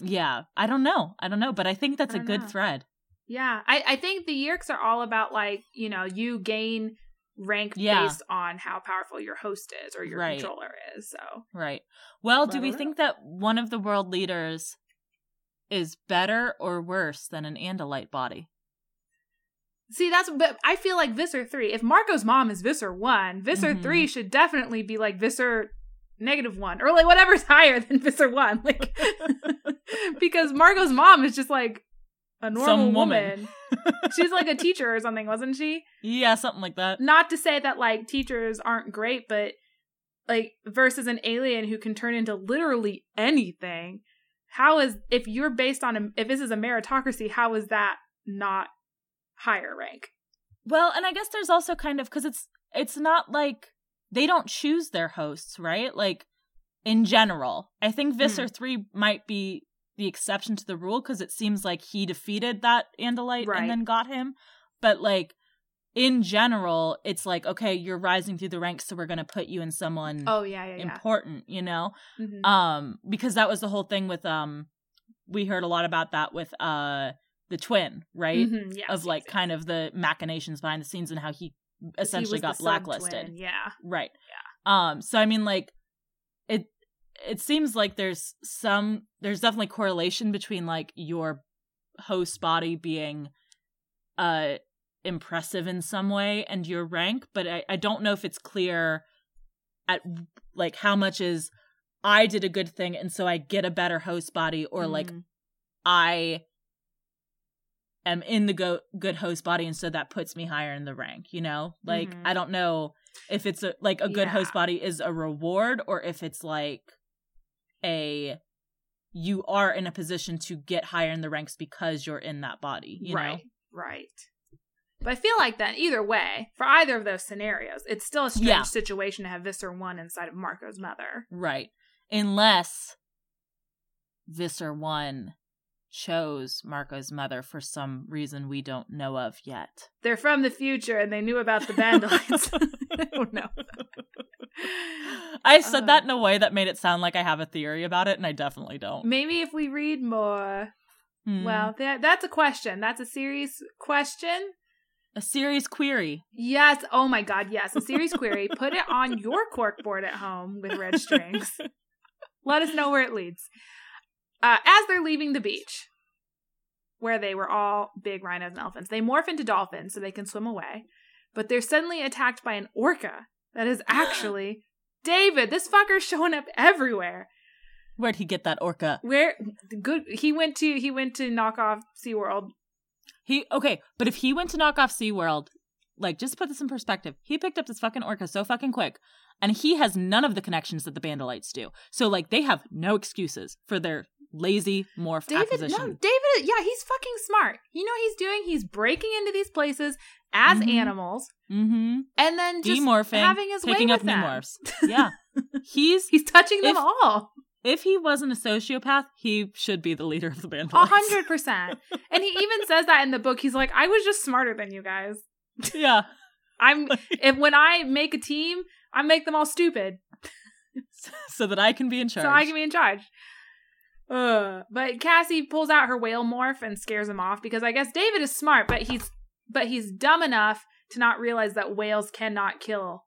Speaker 1: Yeah, I don't know. I don't know, but I think that's
Speaker 2: I
Speaker 1: a good
Speaker 2: know.
Speaker 1: thread.
Speaker 2: Yeah, I, I think the Yeerks are all about like you know you gain rank
Speaker 1: Yeah.
Speaker 2: based on how powerful your host is or your
Speaker 1: Right.
Speaker 2: controller is. So
Speaker 1: Right. Well, do we think that one of the world leaders is better or worse than an Andalite body?
Speaker 2: See that's but I feel like Visser three. If Marco's mom is Visser one, Visser
Speaker 1: Mhm.
Speaker 2: three should definitely be like Visser negative one or like whatever's higher than Visser one. Like because Marco's mom is just like a normal
Speaker 1: Some woman.
Speaker 2: woman. She's like a teacher or something, wasn't she?
Speaker 1: Yeah, something like that.
Speaker 2: not to say that like teachers aren't great, but like versus an alien who can turn into literally anything. How is if you're based on a, if this is a meritocracy, how is that not higher rank?
Speaker 1: Well, and I guess there's also kind of cuz it's it's not like they don't choose their hosts, right? Like in general. I think Visser 3 might be the exception to the rule cuz it seems like he defeated that Andalite
Speaker 2: Right.
Speaker 1: and then got him. But like in general, it's like okay, you're rising through the ranks so we're going to put you in someone
Speaker 2: Oh yeah, yeah, yeah.
Speaker 1: important, you know?
Speaker 2: Mhm.
Speaker 1: um because that was the whole thing with um we heard a lot about that with uh the twin right
Speaker 2: Mhm, yes,
Speaker 1: of like
Speaker 2: yes.
Speaker 1: kind of the machinations behind the scenes and how he essentially
Speaker 2: the
Speaker 1: got blacklisted
Speaker 2: Yeah.
Speaker 1: right Yeah. um so i mean like it it seems like there's some there's definitely correlation between like your host body being uh impressive in some way and your rank but i, I don't know if it's clear at like how much is i did a good thing and so i get a better host body or like
Speaker 2: Mhm.
Speaker 1: i am in the go- good host body and so that puts me higher in the rank you know like
Speaker 2: Mhm.
Speaker 1: i don't know if it's a like a good
Speaker 2: Yeah.
Speaker 1: host body is a reward or if it's like a you are in a position to get higher in the ranks because you're in that body you
Speaker 2: right,
Speaker 1: know
Speaker 2: right. But I feel like then either way, for either of those scenarios, it's still a strange
Speaker 1: Yeah.
Speaker 2: situation to have Visser one inside of Marco's mother.
Speaker 1: right unless visser 1 chose marco's mother for some reason we don't know of yet
Speaker 2: They're from the future and they knew about the Bandolites. I don't know.
Speaker 1: I said
Speaker 2: Uh,
Speaker 1: that in a way that made it sound like I have a theory about it, and I definitely don't.
Speaker 2: Maybe if we read more.
Speaker 1: Hmm.
Speaker 2: Well, that, that's a question. That's a serious question.
Speaker 1: a serious query.
Speaker 2: Yes. Oh my God. Yes. A serious query. Put it on your cork board at home with red strings. Let us know where it leads. Uh, as they're leaving the beach, where they were all big rhinos and elephants, they morph into dolphins so they can swim away. But they're suddenly attacked by an orca that is actually David. This fucker's showing up everywhere.
Speaker 1: Where'd he get that orca?
Speaker 2: Where good he went to he went to knock off SeaWorld.
Speaker 1: He okay, but if he went to knock off SeaWorld, like just put this in perspective, he picked up this fucking orca so fucking quick, and he has none of the connections that the Bandolites do. So like they have no excuses for their lazy morph
Speaker 2: David
Speaker 1: acquisition.
Speaker 2: no David yeah, he's fucking smart. You know what he's doing? He's breaking into these places as
Speaker 1: Mhm.
Speaker 2: animals
Speaker 1: mm-hmm.
Speaker 2: and then just
Speaker 1: Demorphing,
Speaker 2: having his
Speaker 1: picking
Speaker 2: way
Speaker 1: up
Speaker 2: with
Speaker 1: new
Speaker 2: them.
Speaker 1: morphs. Yeah, he's
Speaker 2: He's touching them
Speaker 1: If-
Speaker 2: all.
Speaker 1: if he wasn't a sociopath, he should be the leader of the band.
Speaker 2: A hundred percent. And he even says that in the book. He's like, I was just smarter than you guys.
Speaker 1: yeah.
Speaker 2: I'm if when I make a team, I make them all stupid.
Speaker 1: so that I can be in charge.
Speaker 2: So I can be in charge. Uh, but Cassie pulls out her whale morph and scares him off because I guess David is smart, but he's but he's dumb enough to not realize that whales cannot kill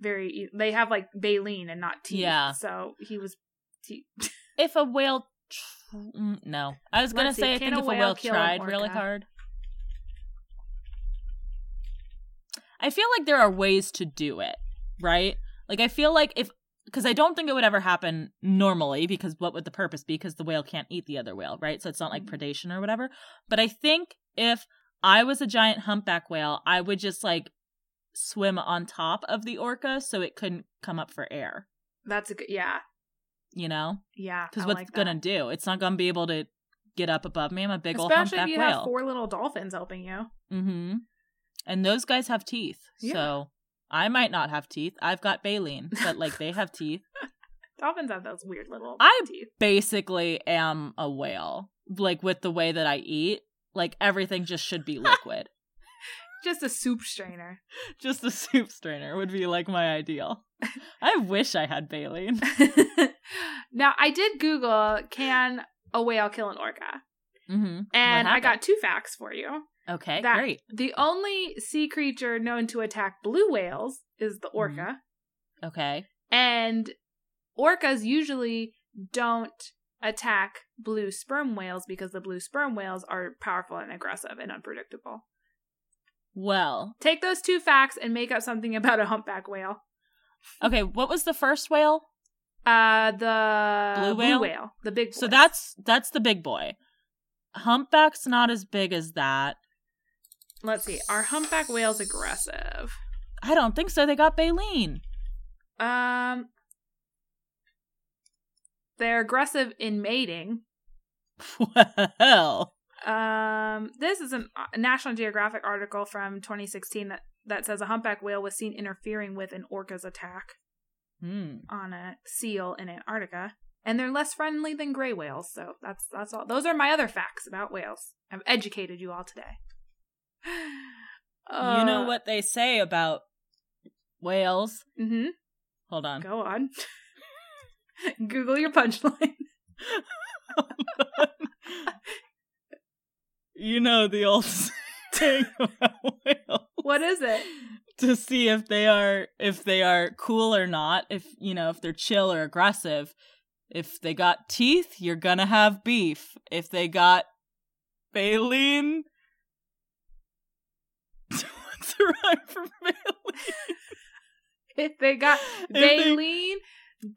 Speaker 2: very. E- they have like baleen and not teeth.
Speaker 1: Yeah.
Speaker 2: So he was. Te-
Speaker 1: if a whale tr- mm, no i was gonna
Speaker 2: Let's see,
Speaker 1: say i think if a
Speaker 2: whale
Speaker 1: tried really hard i feel like there are ways to do it right like i feel like if because i don't think it would ever happen normally because what would the purpose be because the whale can't eat the other whale right so it's not like
Speaker 2: Mhm.
Speaker 1: predation or whatever but i think if i was a giant humpback whale i would just like swim on top of the orca so it couldn't come up for air
Speaker 2: That's a good. Yeah.
Speaker 1: you know
Speaker 2: Yeah.
Speaker 1: because what's
Speaker 2: like
Speaker 1: gonna do? It's not gonna be able to get up above me. I'm a big old
Speaker 2: Especially if you
Speaker 1: whale.
Speaker 2: have four little dolphins helping you.
Speaker 1: mm-hmm. And those guys have teeth,
Speaker 2: Yeah.
Speaker 1: so I might not have teeth. I've got baleen, but like they have teeth.
Speaker 2: Dolphins have those weird little
Speaker 1: I-
Speaker 2: teeth.
Speaker 1: Basically, am a whale. Like with the way that I eat, like everything just should be liquid.
Speaker 2: Just a soup strainer.
Speaker 1: just a soup strainer would be like my ideal. I wish I had baleen.
Speaker 2: now I did Google can a whale kill an orca,
Speaker 1: Mm-hmm.
Speaker 2: and I got two facts for you.
Speaker 1: Okay,
Speaker 2: that
Speaker 1: great.
Speaker 2: the only sea creature known to attack blue whales is
Speaker 1: Mm-hmm.
Speaker 2: the orca,
Speaker 1: Okay,
Speaker 2: and orcas usually don't attack blue sperm whales because the blue sperm whales are powerful and aggressive and unpredictable.
Speaker 1: well,
Speaker 2: Take those two facts and make up something about a humpback whale.
Speaker 1: okay. What was the first whale?
Speaker 2: Uh, the
Speaker 1: Blue whale?
Speaker 2: the big.
Speaker 1: So that's that's the big boy. Humpback's not as big as that.
Speaker 2: Let's see. Are humpback whales aggressive?
Speaker 1: I don't think so. They got baleen.
Speaker 2: Um, they're aggressive in mating.
Speaker 1: Well,
Speaker 2: Um, this is an- a National Geographic article from 2016 that that says a humpback whale was seen interfering with an orca's attack
Speaker 1: hmm.
Speaker 2: on a seal in Antarctica, and they're less friendly than gray whales. So that's that's all. Those are my other facts about whales. I've educated you all today.
Speaker 1: you know what they say about whales?
Speaker 2: Mm-hmm.
Speaker 1: Hold on.
Speaker 2: Go on. Google your punchline.
Speaker 1: you know the old saying about whales.
Speaker 2: What is it?
Speaker 1: to see if they are if they are cool or not if you know if they're chill or aggressive if they got teeth you're gonna have beef if they got baleen rhyme for baleen
Speaker 2: If they got
Speaker 1: If they-
Speaker 2: baleen,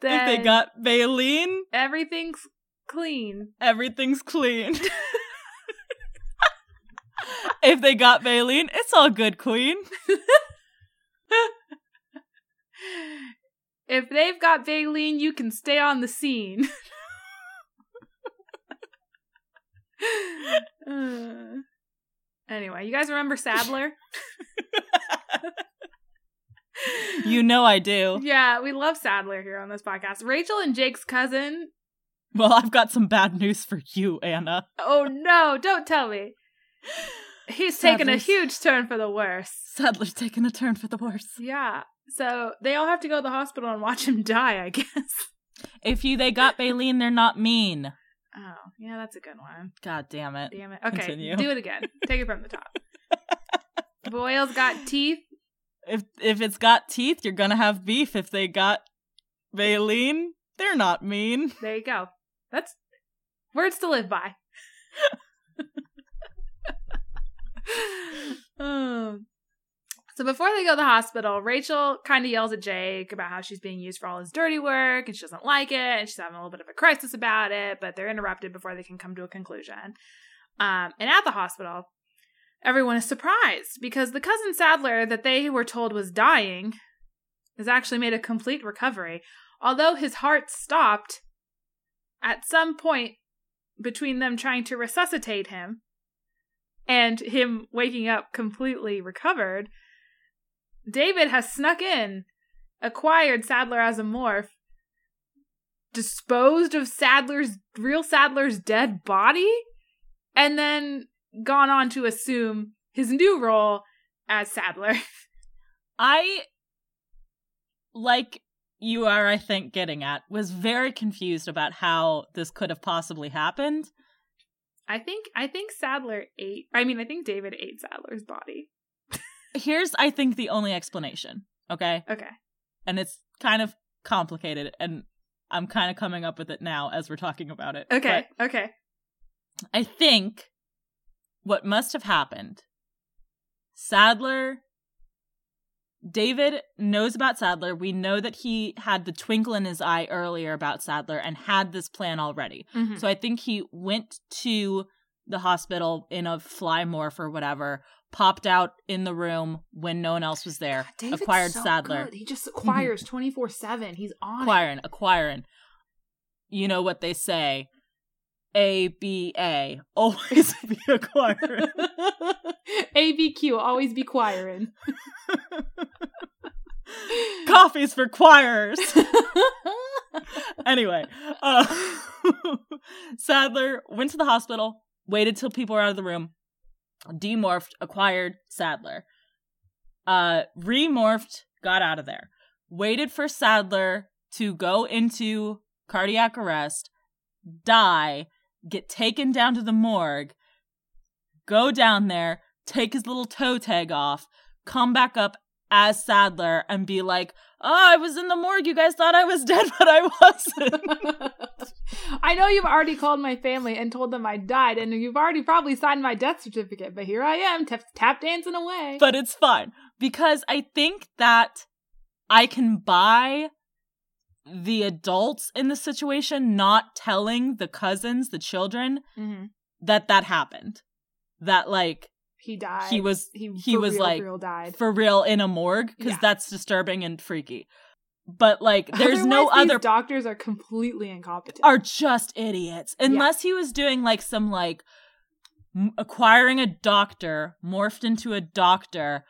Speaker 2: then
Speaker 1: if they got baleen
Speaker 2: everything's clean.
Speaker 1: everything's clean if they got baleen it's all good queen
Speaker 2: If they've got baleen, you can stay on the scene. Uh, anyway, you guys remember Saddler?
Speaker 1: you know i do
Speaker 2: Yeah, we love Saddler here on this podcast. Rachel and Jake's cousin.
Speaker 1: well i've got some bad news for you anna
Speaker 2: Oh no, don't tell me. He's taken a huge turn for the worse.
Speaker 1: Saddler's taken a turn for the worse.
Speaker 2: Yeah. So they all have to go to the hospital and watch him die, I guess.
Speaker 1: If you they got Baleen, they're not mean.
Speaker 2: Oh, yeah, that's a good one.
Speaker 1: God damn it.
Speaker 2: Damn it. Okay,
Speaker 1: Continue.
Speaker 2: do it again. Take it from the top. Whale's got teeth,
Speaker 1: If if it's got teeth, you're gonna have beef. If they got Baleen, they're not mean.
Speaker 2: there you go. That's words to live by. um, So before they go to the hospital, Rachel kind of yells at Jake about how she's being used for all his dirty work and she doesn't like it and she's having a little bit of a crisis about it, but they're interrupted before they can come to a conclusion. Um, and at the hospital, everyone is surprised because the cousin Saddler that they were told was dying has actually made a complete recovery. Although his heart stopped at some point between them trying to resuscitate him and him waking up completely recovered, David has snuck in, acquired Saddler as a morph, disposed of Saddler's real Saddler's dead body, and then gone on to assume his new role as Saddler.
Speaker 1: I like you are, I think, getting at, was very confused about how this could have possibly happened.
Speaker 2: I think I think Saddler ate I mean I think David ate Saddler's body.
Speaker 1: Here's I think the only explanation, okay?
Speaker 2: Okay.
Speaker 1: And it's kind of complicated and I'm kind of coming up with it now as we're talking about it.
Speaker 2: Okay. But okay.
Speaker 1: I think what must have happened Saddler David knows about Saddler. We know that he had the twinkle in his eye earlier about Saddler and had this plan already. Mm-hmm. So I think he went to the hospital in a fly morph or whatever, popped out in the room when no one else was there,
Speaker 2: God,
Speaker 1: acquired
Speaker 2: so
Speaker 1: Saddler.
Speaker 2: Good. He just acquires 24 7. He's on
Speaker 1: acquiring,
Speaker 2: it.
Speaker 1: acquiring. You know what they say a B A. Always be acquiring.
Speaker 2: A B Q. Always be choiring.
Speaker 1: Coffees for choirs. anyway, uh, Saddler went to the hospital, waited till people were out of the room, demorphed, acquired Saddler. Uh, remorphed, got out of there. Waited for Saddler to go into cardiac arrest, die, get taken down to the morgue, go down there, take his little toe tag off, come back up as Saddler and be like, "Oh, I was in the morgue. You guys thought I was dead, but I wasn't."
Speaker 2: I know you've already called my family and told them I died, and you've already probably signed my death certificate, but here I am, t- tap dancing away.
Speaker 1: But it's fine because I think that I can buy the adults in the situation not telling the cousins, the children, mm-hmm. that that happened. That like
Speaker 2: he died.
Speaker 1: He was he, he was
Speaker 2: real,
Speaker 1: like
Speaker 2: real died.
Speaker 1: for real in a morgue because yeah. that's disturbing and freaky. But like, there's
Speaker 2: Otherwise,
Speaker 1: no other
Speaker 2: doctors are completely incompetent.
Speaker 1: Are just idiots unless yeah. he was doing like some like m- acquiring a doctor morphed into a doctor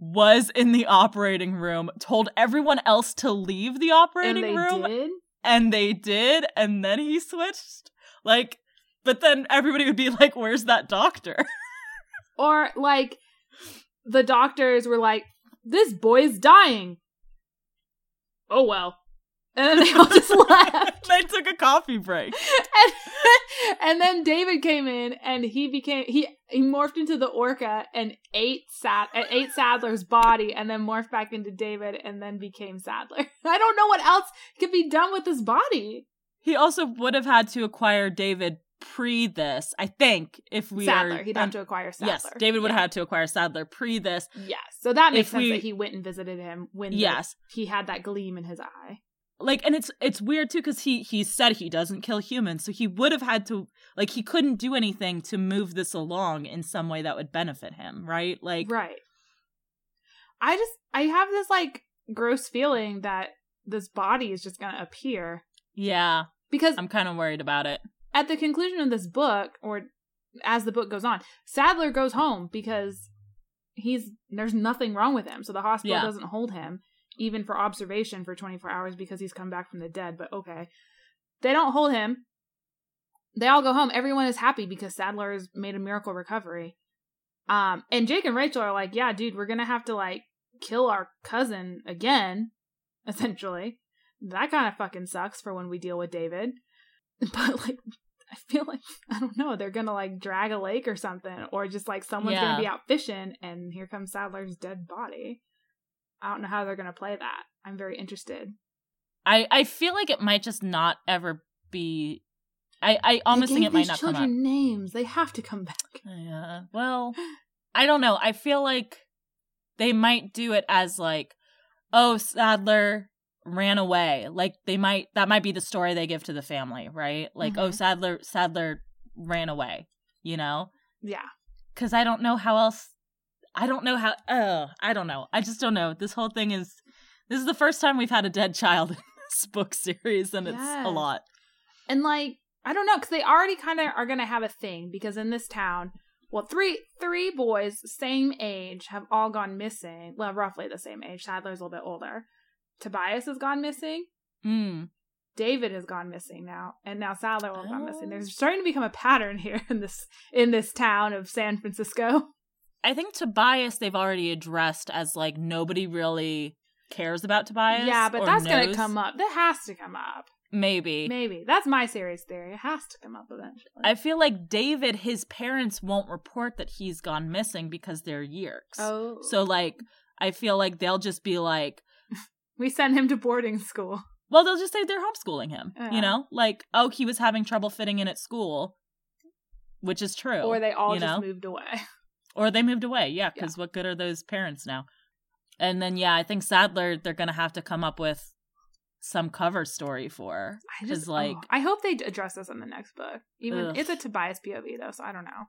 Speaker 1: was in the operating room, told everyone else to leave the operating
Speaker 2: and
Speaker 1: room.
Speaker 2: Did?
Speaker 1: And they did, and then he switched. Like, but then everybody would be like, Where's that doctor?
Speaker 2: or like the doctors were like, This boy's dying. Oh well. And then they all just left.
Speaker 1: they took a coffee break.
Speaker 2: And, and, then David came in and he became he he morphed into the orca and ate Sad ate Saddler's body and then morphed back into David and then became Saddler. I don't know what else could be done with his body.
Speaker 1: He also would have had to acquire David pre this, I think, if we
Speaker 2: Saddler,
Speaker 1: are,
Speaker 2: he'd have to acquire Saddler.
Speaker 1: Yes, David would yeah. have had to acquire Saddler pre this.
Speaker 2: Yes, so that makes if sense we, that he went and visited him when
Speaker 1: yes.
Speaker 2: the, he had that gleam in his eye.
Speaker 1: Like and it's it's weird too because he he said he doesn't kill humans so he would have had to like he couldn't do anything to move this along in some way that would benefit him right? Like
Speaker 2: right. I just i have this like gross feeling that this body is just gonna appear.
Speaker 1: Yeah.
Speaker 2: Because
Speaker 1: i'm kind of worried about it
Speaker 2: at the conclusion of this book or as the book goes on saddler goes home because he's there's nothing wrong with him so the hospital yeah. doesn't hold him even for observation for 24 hours because he's come back from the dead, but okay. They don't hold him. They all go home. Everyone is happy because Saddler has made a miracle recovery. Um, and Jake and Rachel are like, yeah, dude, we're gonna have to like kill our cousin again, essentially. That kind of fucking sucks for when we deal with David. But like, I feel like I don't know. They're gonna like drag a lake or something, or just like someone's yeah. gonna be out fishing, and here comes Saddler's dead body. I don't know how they're to play that. I'm very interested.
Speaker 1: I I feel like it might just not ever be. I I almost think it might not come
Speaker 2: up. names. They have to come back.
Speaker 1: Uh, yeah. Well, I don't know. I feel like they might do it as like, oh, Saddler ran away. Like they might that might be the story they give to the family, right? Like, oh,
Speaker 2: Mhm.
Speaker 1: Saddler Saddler ran away, you know?
Speaker 2: Yeah.
Speaker 1: Cuz I don't know how else I don't know how uh I don't know. I just don't know. This whole thing is this is the first time we've had a dead child in this book series and it's a lot.
Speaker 2: And like, I don't know, because they already kind of are gonna have a thing because in this town, well, three three boys same age have all gone missing. Well, roughly the same age. Saddler's a little bit older. Tobias has gone missing.
Speaker 1: Mm.
Speaker 2: David has gone missing now, and now Saddler will have gone missing.
Speaker 1: Oh.
Speaker 2: There's starting to become a pattern here in this in this town of San Francisco.
Speaker 1: I think Tobias they've already addressed as like nobody really cares about Tobias.
Speaker 2: yeah, but that's gonna come up. That has to come up.
Speaker 1: Maybe.
Speaker 2: Maybe that's my series theory. It has to come up eventually.
Speaker 1: I feel like David, his parents won't report that he's gone missing because they're Yeerks.
Speaker 2: oh,
Speaker 1: So like I feel like they'll just be like
Speaker 2: we send him to boarding school.
Speaker 1: well, they'll just say they're homeschooling him.
Speaker 2: Yeah.
Speaker 1: You know? Like, oh, he was having trouble fitting in at school. Which is true.
Speaker 2: or they all just
Speaker 1: know?
Speaker 2: moved away.
Speaker 1: Or they moved away, yeah, because what good are those parents now? And then yeah, I think Saddler they're gonna have to come up with some cover story for.
Speaker 2: I just oh,
Speaker 1: like
Speaker 2: oh, I hope they address this in the next book. Even
Speaker 1: Ugh.
Speaker 2: it's a Tobias POV though, so I don't know.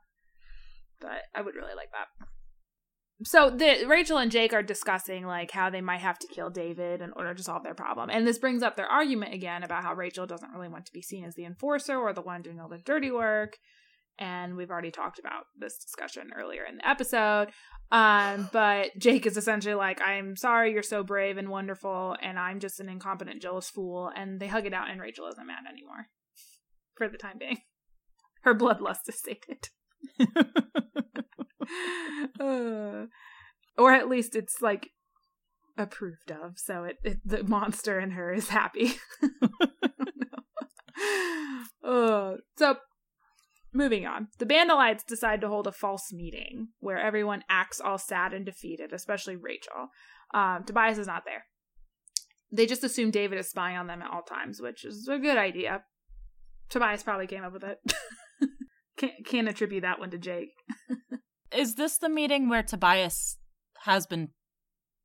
Speaker 2: But I would really like that. So the Rachel and Jake are discussing like how they might have to kill David in order to solve their problem. And this brings up their argument again about how Rachel doesn't really want to be seen as the enforcer or the one doing all the dirty work. And we've already talked about this discussion earlier in the episode. Um, but Jake is essentially like, I'm sorry you're so brave and wonderful, and I'm just an incompetent, jealous fool. And they hug it out, and Rachel isn't mad anymore for the time being. Her bloodlust is sated. Uh, or at least it's like approved of, so it, it the monster in her is happy. uh, so moving on, the Bandalites decide to hold a false meeting where everyone acts all sad and defeated, especially Rachel. Um, Tobias is not there. They just assume David is spying on them at all times, which is a good idea. Tobias probably came up with it. can't, can't attribute that one to Jake.
Speaker 1: Is this the meeting where Tobias has been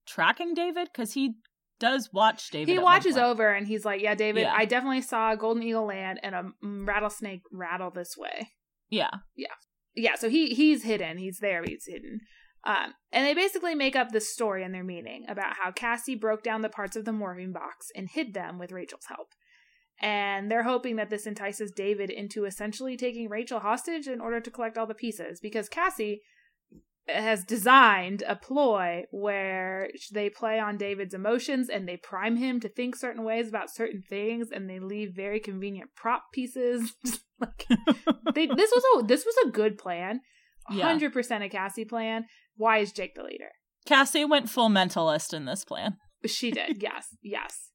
Speaker 1: tracking David? Because he does watch David.
Speaker 2: he watches over and he's like, "Yeah, David,
Speaker 1: Yeah.
Speaker 2: I definitely saw a golden eagle land and a rattlesnake rattle this way."
Speaker 1: Yeah.
Speaker 2: Yeah, Yeah. so he he's hidden. He's there. He's hidden. Um, and they basically make up this story in their meeting about how Cassie broke down the parts of the morphing box and hid them with Rachel's help. And they're hoping that this entices David into essentially taking Rachel hostage in order to collect all the pieces because Cassie has designed a ploy where they play on David's emotions and they prime him to think certain ways about certain things and they leave very convenient prop pieces like they, this was a this was a good plan hundred percent a Cassie plan. Why is Jake the leader?
Speaker 1: Cassie went full mentalist in this plan.
Speaker 2: She did, yes, yes,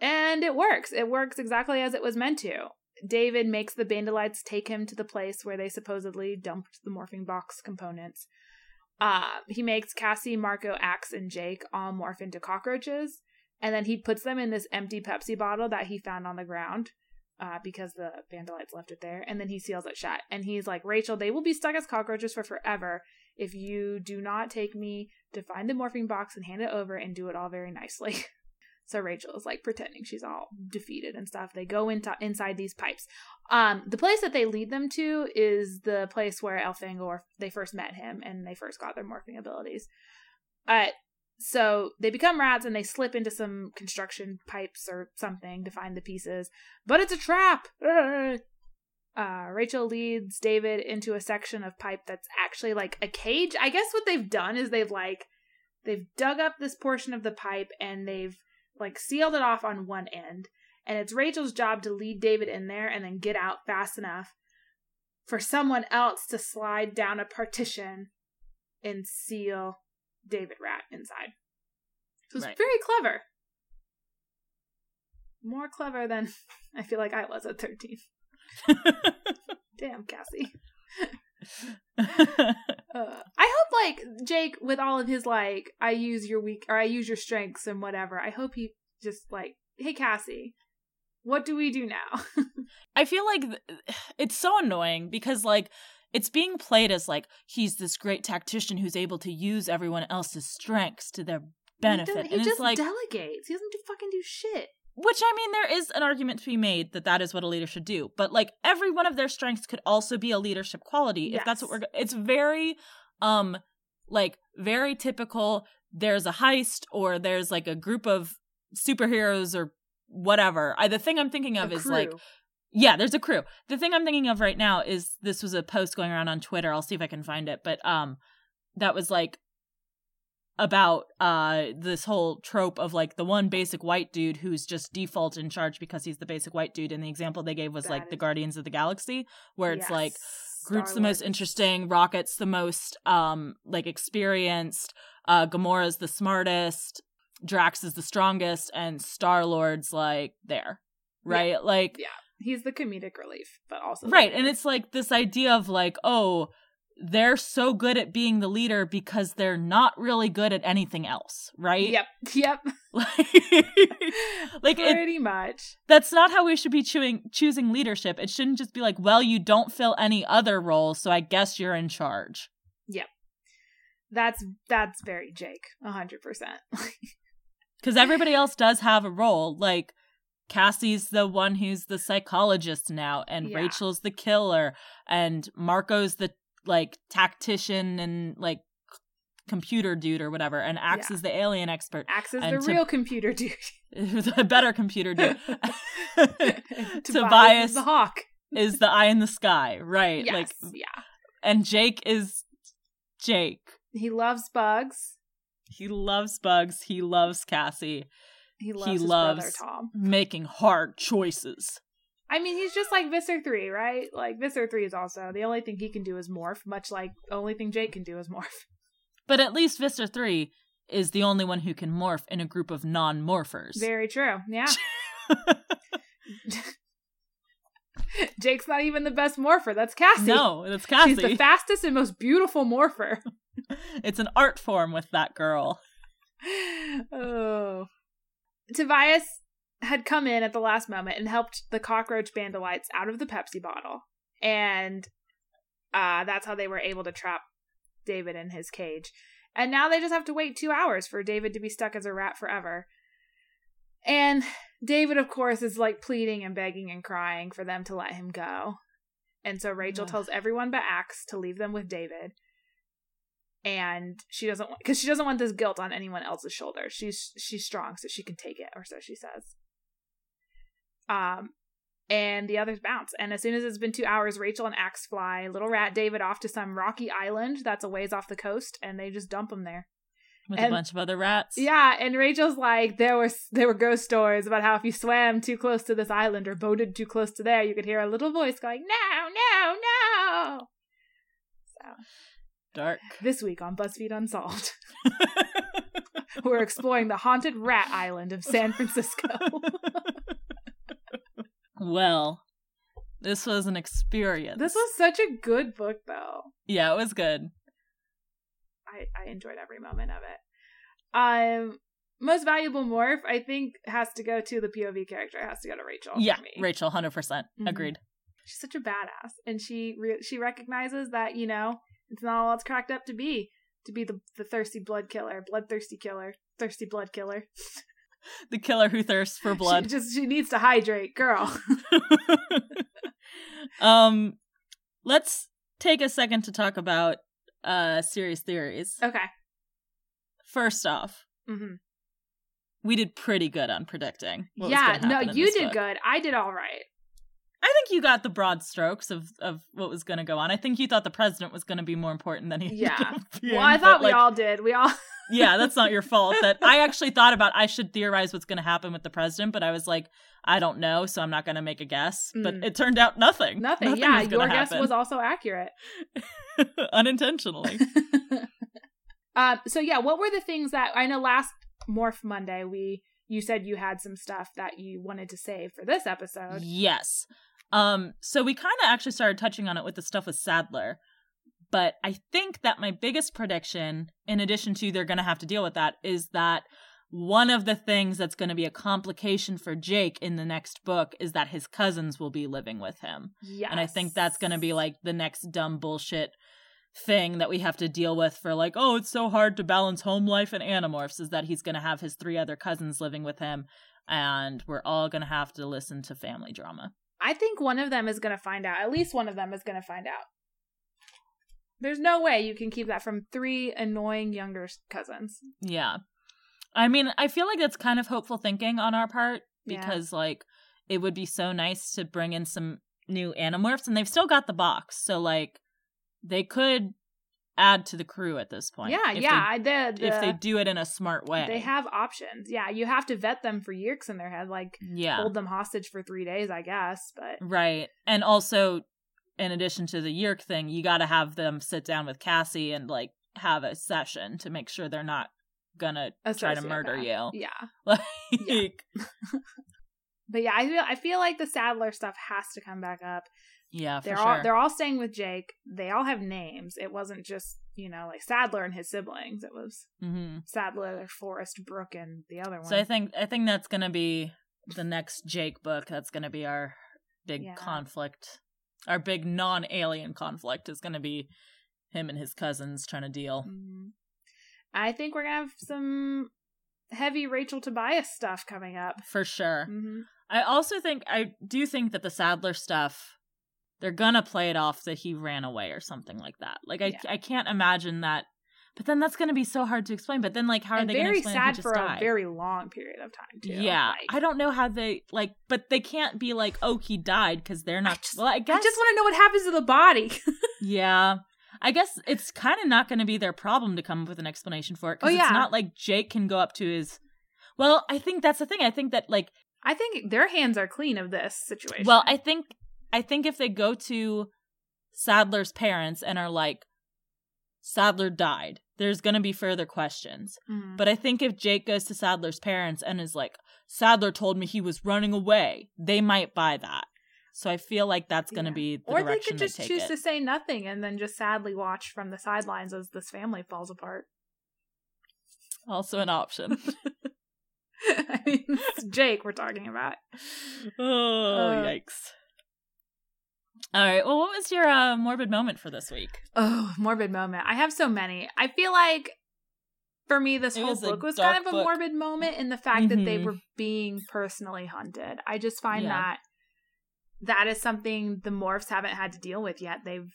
Speaker 2: and it works. It works exactly as it was meant to. David makes the Bandalites take him to the place where they supposedly dumped the morphing box components. Uh, he makes Cassie, Marco, Ax, and Jake all morph into cockroaches, and then he puts them in this empty Pepsi bottle that he found on the ground. Uh, because the Vandalites left it there, and then he seals it shut. And he's like, Rachel, they will be stuck as cockroaches for forever if you do not take me to find the morphing box and hand it over and do it all very nicely. so Rachel is like pretending she's all defeated and stuff. They go into inside these pipes. Um, the place that they lead them to is the place where Elfangor they first met him and they first got their morphing abilities. Uh, so they become rats and they slip into some construction pipes or something to find the pieces, but it's a trap. Uh, Rachel leads David into a section of pipe that's actually like a cage. I guess what they've done is they've like they've dug up this portion of the pipe and they've like sealed it off on one end. And it's Rachel's job to lead David in there and then get out fast enough for someone else to slide down a partition and seal David Rat inside. So it's
Speaker 1: Right.
Speaker 2: very clever. More clever than I feel like I was at 13. Damn, Cassie. Uh, I hope like Jake with all of his like I use your weak or I use your strengths and whatever. I hope he just like, "Hey Cassie, what do we do now?"
Speaker 1: I feel like th- it's so annoying because like it's being played as like he's this great tactician who's able to use everyone else's strengths to their benefit.
Speaker 2: He, does, he
Speaker 1: and
Speaker 2: just
Speaker 1: like
Speaker 2: delegates. He doesn't do fucking do shit.
Speaker 1: Which I mean there is an argument to be made that that is what a leader should do. But like every one of their strengths could also be a leadership quality if that's what we're it's very um like very typical there's a heist or there's like a group of superheroes or whatever. I, the thing I'm thinking of
Speaker 2: A
Speaker 1: is like yeah, there's a crew. The thing I'm thinking of right now is this was a post going around on Twitter. I'll see if I can find it, but um that was like about uh this whole trope of like the one basic white dude who's just default in charge because he's the basic white dude and the example they gave was
Speaker 2: That
Speaker 1: like the Guardians of the Galaxy where it's like Groot's the most interesting, Rocket's the most um like experienced, uh Gamora's the smartest, Drax is the strongest and Star-Lord's like there. Right? Like
Speaker 2: Yeah. He's the comedic relief, but also
Speaker 1: Right. And it's like this idea of like, oh, they're so good at being the leader because they're not really good at anything else, right?
Speaker 2: Yep. Yep.
Speaker 1: Like, like it,
Speaker 2: Pretty much.
Speaker 1: that's not how we should be chewing, choosing leadership. It shouldn't just be like, well, you don't fill any other role, so I guess you're in charge. Yep.
Speaker 2: That's that's very Jake. A hundred percent.
Speaker 1: Because everybody else does have a role. Like, Cassie's the one who's the psychologist now, and
Speaker 2: Yeah.
Speaker 1: Rachel's the killer, and Marco's the like tactician and like computer dude or whatever, and Ax
Speaker 2: Yeah.
Speaker 1: is the alien expert,
Speaker 2: is
Speaker 1: And
Speaker 2: the
Speaker 1: to-
Speaker 2: real computer dude.
Speaker 1: a better computer dude.
Speaker 2: Tobias
Speaker 1: Tobias
Speaker 2: is the hawk.
Speaker 1: is the eye in the sky, right?
Speaker 2: Yes.
Speaker 1: Like,
Speaker 2: yeah.
Speaker 1: and Jake is Jake.
Speaker 2: He loves bugs.
Speaker 1: He loves bugs. He loves Cassie.
Speaker 2: He loves
Speaker 1: He loves-
Speaker 2: brother Tom.
Speaker 1: Making hard choices.
Speaker 2: I mean, he's just like Visser 3, right? Like, Visser 3 is also the only thing he can do is morph, much like the only thing Jake can do is morph.
Speaker 1: But at least Visser 3 is the only one who can morph in a group of non morphers.
Speaker 2: Very true. Yeah. Jake's not even the best morpher. That's Cassie.
Speaker 1: no, it's Cassie.
Speaker 2: She's the fastest and most beautiful morpher.
Speaker 1: it's an art form with that girl.
Speaker 2: oh. Tobias had come in at the last moment and helped the cockroach bandolites out of the Pepsi bottle. And uh, that's how they were able to trap David in his cage. And now they just have to wait two hours for David to be stuck as a rat forever. And David, of course, is like pleading and begging and crying for them to let him go. And so Rachel
Speaker 1: Ugh.
Speaker 2: tells everyone but Ax to leave them with David. And she doesn't want because she doesn't want this guilt on anyone else's shoulders. She's she's strong, so she can take it, or so she says. Um, and the others bounce. And as soon as it's been two hours, Rachel and Ax fly little rat David off to some rocky island that's a ways off the coast, and they just dump him there.
Speaker 1: With
Speaker 2: And-
Speaker 1: a bunch of other rats.
Speaker 2: Yeah, and Rachel's like, there were there were ghost stories about how if you swam too close to this island or boated too close to there, you could hear a little voice going, "No, no, no." So
Speaker 1: Dark.
Speaker 2: this week on BuzzFeed Unsolved, we're exploring the haunted rat island of San Francisco.
Speaker 1: well, this was an experience.
Speaker 2: this was such a good book, though.
Speaker 1: Yeah, it was good.
Speaker 2: I I enjoyed every moment of it. Um, most valuable morph, I think, has to go to the POV character. It has to go to Rachel. for
Speaker 1: yeah,
Speaker 2: me.
Speaker 1: Rachel, 100%. percent
Speaker 2: Mhm.
Speaker 1: Agreed.
Speaker 2: she's such a badass and she re- she recognizes that you know it's not all it's cracked up to be to be the the thirsty blood killer bloodthirsty killer thirsty blood killer
Speaker 1: The killer who thirsts for
Speaker 2: she
Speaker 1: blood.
Speaker 2: just she needs to hydrate girl
Speaker 1: um, let's take a second to talk about uh serious theories.
Speaker 2: okay
Speaker 1: First off,
Speaker 2: mm-hmm.
Speaker 1: we did pretty good on predicting.
Speaker 2: yeah no you did
Speaker 1: book.
Speaker 2: good i did all right
Speaker 1: I think you got the broad strokes of of what was going to go on. I think you thought the president was going to be more important than he.
Speaker 2: Yeah. well i
Speaker 1: but,
Speaker 2: thought we
Speaker 1: like,
Speaker 2: all did we all
Speaker 1: yeah, that's not your fault. That I actually thought about. I should theorize what's going to happen with the president, but I was like, I don't know, so I'm not going to make a guess. But
Speaker 2: Mm.
Speaker 1: it turned out nothing.
Speaker 2: nothing, yeah
Speaker 1: was gonna
Speaker 2: your guess was also accurate
Speaker 1: unintentionally.
Speaker 2: um so yeah what were the things that i know last morph monday we you said you had some stuff that you wanted to save for this episode
Speaker 1: Yes. Um, so we kind of actually started touching on it with the stuff with Saddler. But I think that my biggest prediction, in addition to they're going to have to deal with that, is that one of the things that's going to be a complication for Jake in the next book is that his cousins will be living with him.
Speaker 2: Yeah.
Speaker 1: And I think that's going to be like the next dumb bullshit thing that we have to deal with for like, oh, it's so hard to balance home life and animorphs is that he's going to have his three other cousins living with him and we're all going to have to listen to family drama.
Speaker 2: I think one of them is going to find out. At least one of them is going to find out. There's no way you can keep that from three annoying younger cousins.
Speaker 1: Yeah. I mean, I feel like that's kind of hopeful thinking on our part
Speaker 2: Yeah.
Speaker 1: because like it would be so nice to bring in some new animorphs and they've still got the box. So like they could add to the crew at this point.
Speaker 2: yeah,
Speaker 1: if
Speaker 2: yeah. I
Speaker 1: They,
Speaker 2: did.
Speaker 1: if they do it in a smart way.
Speaker 2: They have options. Yeah, you have to vet them for years in their head, like
Speaker 1: yeah.
Speaker 2: hold them hostage for three days, I guess. But
Speaker 1: Right. And also in addition to the Yeerk thing, you got to have them sit down with Cassie and like have a session to make sure they're not gonna
Speaker 2: a
Speaker 1: try to murder you.
Speaker 2: Yeah,
Speaker 1: Like
Speaker 2: Yeah. but yeah, I feel I feel like the Saddler stuff has to come back up.
Speaker 1: yeah,
Speaker 2: They're
Speaker 1: sure.
Speaker 2: all they're all staying with Jake. They all have names. It wasn't just you know like Saddler and his siblings. It was
Speaker 1: hmm
Speaker 2: Saddler, Forrest, Brooke, and the other one.
Speaker 1: So I think I think that's gonna be the next Jake book. That's gonna be our big
Speaker 2: Yeah.
Speaker 1: conflict. Our big non-alien conflict is gonna be him and his cousins trying to deal.
Speaker 2: Mhm. I think we're gonna have some heavy Rachel Tobias stuff coming up.
Speaker 1: For sure.
Speaker 2: hmm
Speaker 1: I also think I do think that the Saddler stuff they're gonna play it off that he ran away or something like that. Like I
Speaker 2: Yeah.
Speaker 1: I can't imagine that. But then that's gonna be so hard to explain. But then like how are
Speaker 2: and
Speaker 1: they gonna
Speaker 2: very
Speaker 1: explain
Speaker 2: sad for
Speaker 1: died?
Speaker 2: a very long period of time too.
Speaker 1: yeah,
Speaker 2: Like,
Speaker 1: I don't know how they like, but they can't be like, oh, he died because they're not.
Speaker 2: just-
Speaker 1: well, I guess
Speaker 2: I just want to know what happens to the body.
Speaker 1: Yeah. I guess it's kind of not going to be their problem to come up with an explanation for it. Oh, 'cause
Speaker 2: Oh, yeah.
Speaker 1: It's not like Jake can go up to his. Well, I think that's the thing. I think that, like,
Speaker 2: I think their hands are clean of this situation.
Speaker 1: well, I think, I think if they go to Saddler's parents and are like, Saddler died, there's going to be further questions.
Speaker 2: Mhm.
Speaker 1: But I think if Jake goes to Saddler's parents and is like, Saddler told me he was running away, they might buy that. So I feel like that's going to
Speaker 2: Yeah.
Speaker 1: be the
Speaker 2: or they could just
Speaker 1: take
Speaker 2: choose
Speaker 1: it.
Speaker 2: to say nothing and then just sadly watch from the sidelines as this family falls apart.
Speaker 1: Also an option.
Speaker 2: I mean, it's Jake we're talking about.
Speaker 1: Oh,
Speaker 2: Uh,
Speaker 1: yikes. All right. Well, what was your uh, morbid moment for this week?
Speaker 2: Oh, morbid moment. I have so many. I feel like for me, this
Speaker 1: It
Speaker 2: whole
Speaker 1: was
Speaker 2: book was kind of a
Speaker 1: book.
Speaker 2: morbid moment in the fact that they
Speaker 1: Mhm.
Speaker 2: were being personally hunted. I just find
Speaker 1: Yeah.
Speaker 2: that that is something the morphs haven't had to deal with yet. They've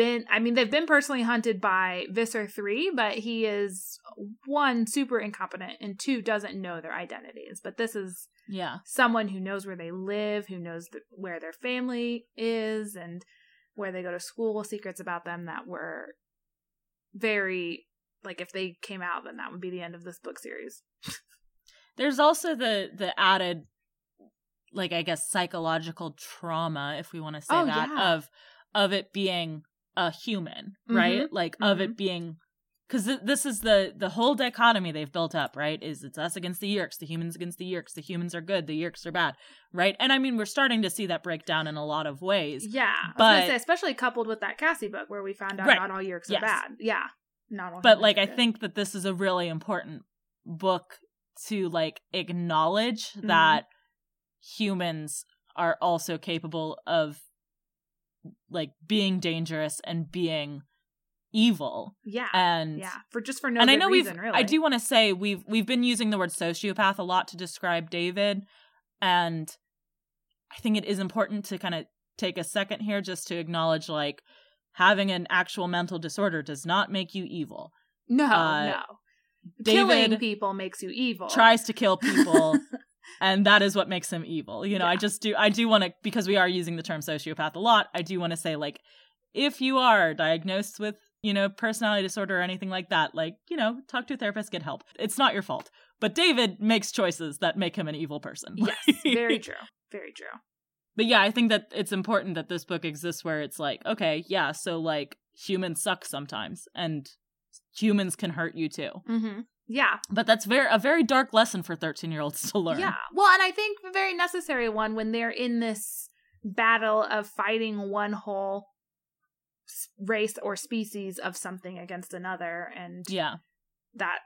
Speaker 2: been, I mean, they've been personally hunted by Visser 3, but he is one, super incompetent, and two, doesn't know their identities. But this is
Speaker 1: Yeah.
Speaker 2: someone who knows where they live, who knows th- where their family is, and where they go to school, secrets about them that were very like if they came out, then that would be the end of this book series.
Speaker 1: There's also the the added, like I guess, psychological trauma, if we want to say
Speaker 2: Oh,
Speaker 1: that,
Speaker 2: yeah.
Speaker 1: of of it being a human, right?
Speaker 2: Mhm.
Speaker 1: Like of
Speaker 2: Mhm.
Speaker 1: it being. Because th- this is the the whole dichotomy they've built up, right? Is it's us against the Yeerks, the humans against the Yeerks, the humans are good, the Yeerks are bad, right? And I mean, we're starting to see that breakdown in a lot of ways.
Speaker 2: Yeah, I was
Speaker 1: But-
Speaker 2: say, especially coupled with that Cassie book where we found out
Speaker 1: Right.
Speaker 2: not all Yeerks
Speaker 1: Yes.
Speaker 2: are bad. Yeah, not all.
Speaker 1: but like i think that this is a really important book to like acknowledge
Speaker 2: Mhm.
Speaker 1: that humans are also capable of like being dangerous and being evil
Speaker 2: yeah,
Speaker 1: and
Speaker 2: yeah, for just for no
Speaker 1: and i know
Speaker 2: reason,
Speaker 1: we've
Speaker 2: really.
Speaker 1: i do want to say we've we've been using the word sociopath a lot to describe david and i think it is important to kind of take a second here just to acknowledge like having an actual mental disorder does not make you evil
Speaker 2: No,
Speaker 1: uh,
Speaker 2: no. Killing people makes you evil.
Speaker 1: tries to kill people and that is what makes him evil you know i just do i do want to because we are using the term sociopath a lot i do want to say like if you are diagnosed with you know personality disorder or anything like that like you know talk to a therapist get help it's not your fault but david makes choices that make him an evil person
Speaker 2: yes, very true. Very true.
Speaker 1: but yeah i think that it's important that this book exists where it's like okay yeah so like humans suck sometimes and humans can hurt you too
Speaker 2: Mm-hmm. Yeah,
Speaker 1: but that's very a very dark lesson for 13 year olds to learn
Speaker 2: Yeah. Well, and I think a very necessary one when they're in this battle of fighting one whole race or species of something against another and
Speaker 1: yeah
Speaker 2: that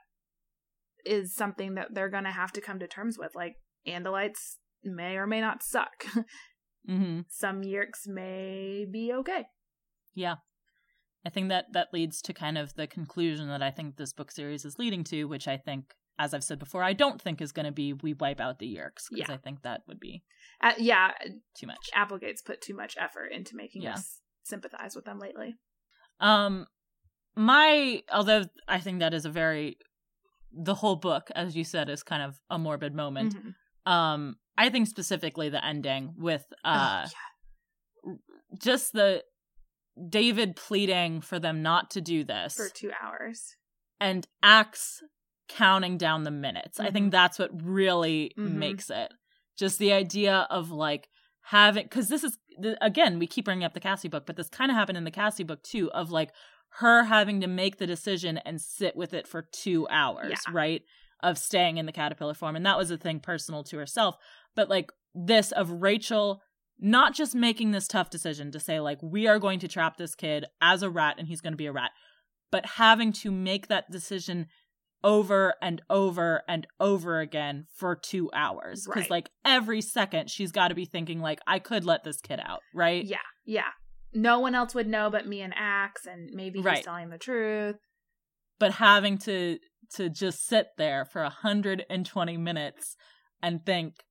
Speaker 2: is something that they're going to have to come to terms with. Like Andalites may or may not suck.
Speaker 1: hmm
Speaker 2: Some Yeerks may be okay.
Speaker 1: Yeah. I think that that leads to kind of the conclusion that I think this book series is leading to, which I think, as I've said before, I don't think is going to be we wipe out the Yeerks because
Speaker 2: Yeah.
Speaker 1: I think that would be
Speaker 2: Uh, yeah,
Speaker 1: too much.
Speaker 2: Applegate's put too much effort into making
Speaker 1: Yeah.
Speaker 2: us sympathize with them lately.
Speaker 1: Um, my although I think that is a very the whole book, as you said, is kind of a morbid moment.
Speaker 2: Mhm.
Speaker 1: Um, I think specifically the ending with uh
Speaker 2: oh,
Speaker 1: just the David pleading for them not to do this.
Speaker 2: for two hours.
Speaker 1: and Ax counting down the minutes. I
Speaker 2: Mhm.
Speaker 1: think that's what really
Speaker 2: Mhm.
Speaker 1: makes it. Just the idea of like having, because this is, again, we keep bringing up the Cassie book, but this kind of happened in the Cassie book too, of like her having to make the decision and sit with it for two hours,
Speaker 2: Yeah.
Speaker 1: right? Of staying in the caterpillar form. And that was a thing personal to herself. But like this of Rachel not just making this tough decision to say, like, we are going to trap this kid as a rat and he's going to be a rat, but having to make that decision over and over and over again for two hours. Because,
Speaker 2: Right.
Speaker 1: like, every second she's got to be thinking, like, I could let this kid out, right?
Speaker 2: Yeah, yeah. No one else would know but me and Ax, and maybe he's
Speaker 1: Right.
Speaker 2: telling the truth.
Speaker 1: But having to to just sit there for 120 minutes and think,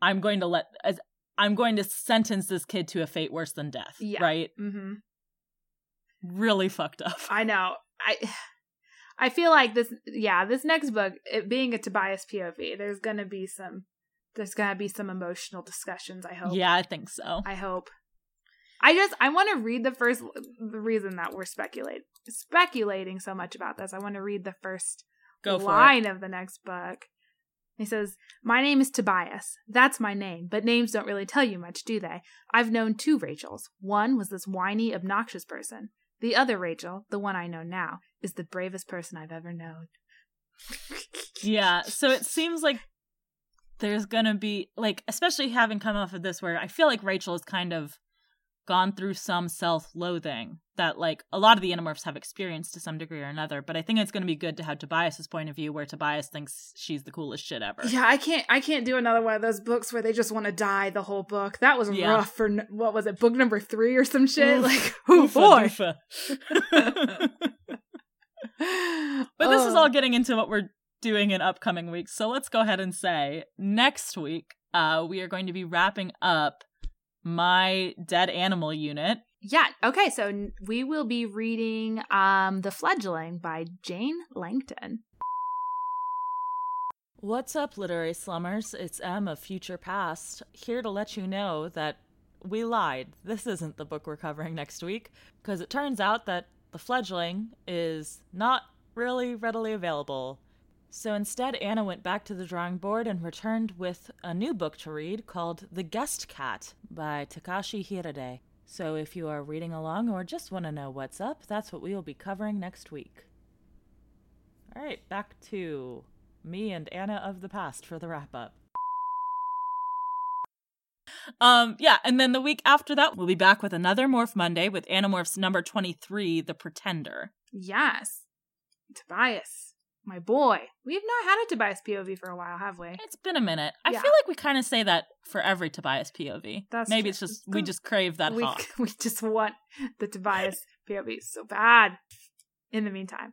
Speaker 1: I'm going to let, as I'm going to sentence this kid to a fate worse than death,
Speaker 2: Yeah.
Speaker 1: right?
Speaker 2: hmm
Speaker 1: Really fucked up.
Speaker 2: I know. I I feel like this. Yeah, this next book, it being a Tobias POV, there's gonna be some. There's gonna be some emotional discussions. I hope.
Speaker 1: Yeah, I think so.
Speaker 2: I hope. I just I want to read the first the reason that we're speculate speculating so much about this. I want to read the first
Speaker 1: Go
Speaker 2: line of the next book. He says, "My name is Tobias. That's my name, but names don't really tell you much, do they? I've known two Rachels. One was this whiny, obnoxious person. The other Rachel, the one I know now, is the bravest person I've ever known."
Speaker 1: Yeah, so it seems like there's gonna be like, especially having come off of this, where I feel like Rachel is kind of gone through some self-loathing that like a lot of the Animorphs have experienced to some degree or another. But I think it's gonna be good to have Tobias's point of view, where Tobias thinks she's the coolest shit ever.
Speaker 2: Yeah, I can't. I can't do another one of those books where they just want to die the whole book. That was
Speaker 1: Yeah.
Speaker 2: rough for what was it, book number three or some shit? Like, oh
Speaker 1: Oofa
Speaker 2: boy.
Speaker 1: But this is
Speaker 2: Oh.
Speaker 1: all getting into what we're doing in upcoming weeks. So let's go ahead and say next week, uh, we are going to be wrapping up my dead animal unit.
Speaker 2: Yeah. Okay. So we will be reading um The Fledgling by Jane Langton.
Speaker 1: What's up, literary slummers? It's M of Future Past, here to let you know that we lied. This isn't the book we're covering next week, because it turns out that The Fledgling is not really readily available. So instead, Anna went back to the drawing board and returned with a new book to read called The Guest Cat by Takashi Hiraide. So if you are reading along or just want to know what's up, that's what we will be covering next week. All right, back to me and Anna of the past for the wrap up. Um, yeah, and then the week after that, we'll be back with another Morph Monday with Animorphs number 23, The Pretender.
Speaker 2: Yes. Tobias, my boy. We have not had a Tobias POV for a while, have we?
Speaker 1: It's been a minute. I
Speaker 2: Yeah.
Speaker 1: feel like we kind of say that for every Tobias POV.
Speaker 2: That's
Speaker 1: Maybe
Speaker 2: true.
Speaker 1: it's just we just crave that
Speaker 2: we,
Speaker 1: hawk.
Speaker 2: we just want the Tobias POV so bad. In the meantime,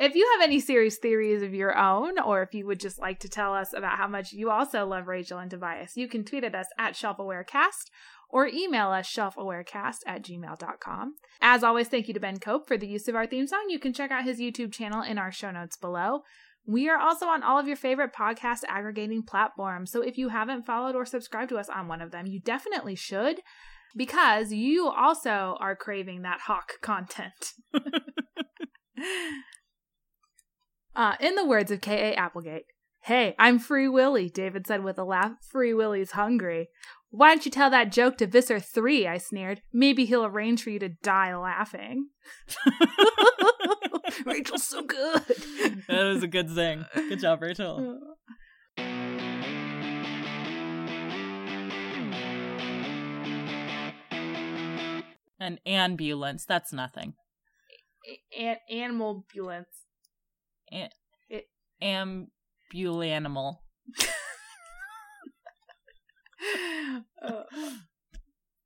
Speaker 2: if you have any serious theories of your own, or if you would just like to tell us about how much you also love Rachel and Tobias, you can tweet at us at ShelfAwareCast or email us shelfawarecast at gmail.com. As always, thank you to Ben Cope for the use of our theme song. You can check out his YouTube channel in our show notes below. We are also on all of your favorite podcast aggregating platforms. So if you haven't followed or subscribed to us on one of them, you definitely should because you also are craving that hawk content. uh, in the words of K.A. Applegate, Hey, I'm Free Willy, David said with a laugh. Free Willy's hungry. Why don't you tell that joke to Visser 3? I sneered. Maybe he'll arrange for you to die laughing. Rachel's so good.
Speaker 1: that was a good thing. Good job, Rachel. An ambulance. That's nothing.
Speaker 2: An- animal ambulance.
Speaker 1: An-
Speaker 2: It
Speaker 1: ambulanimal.
Speaker 2: Uh,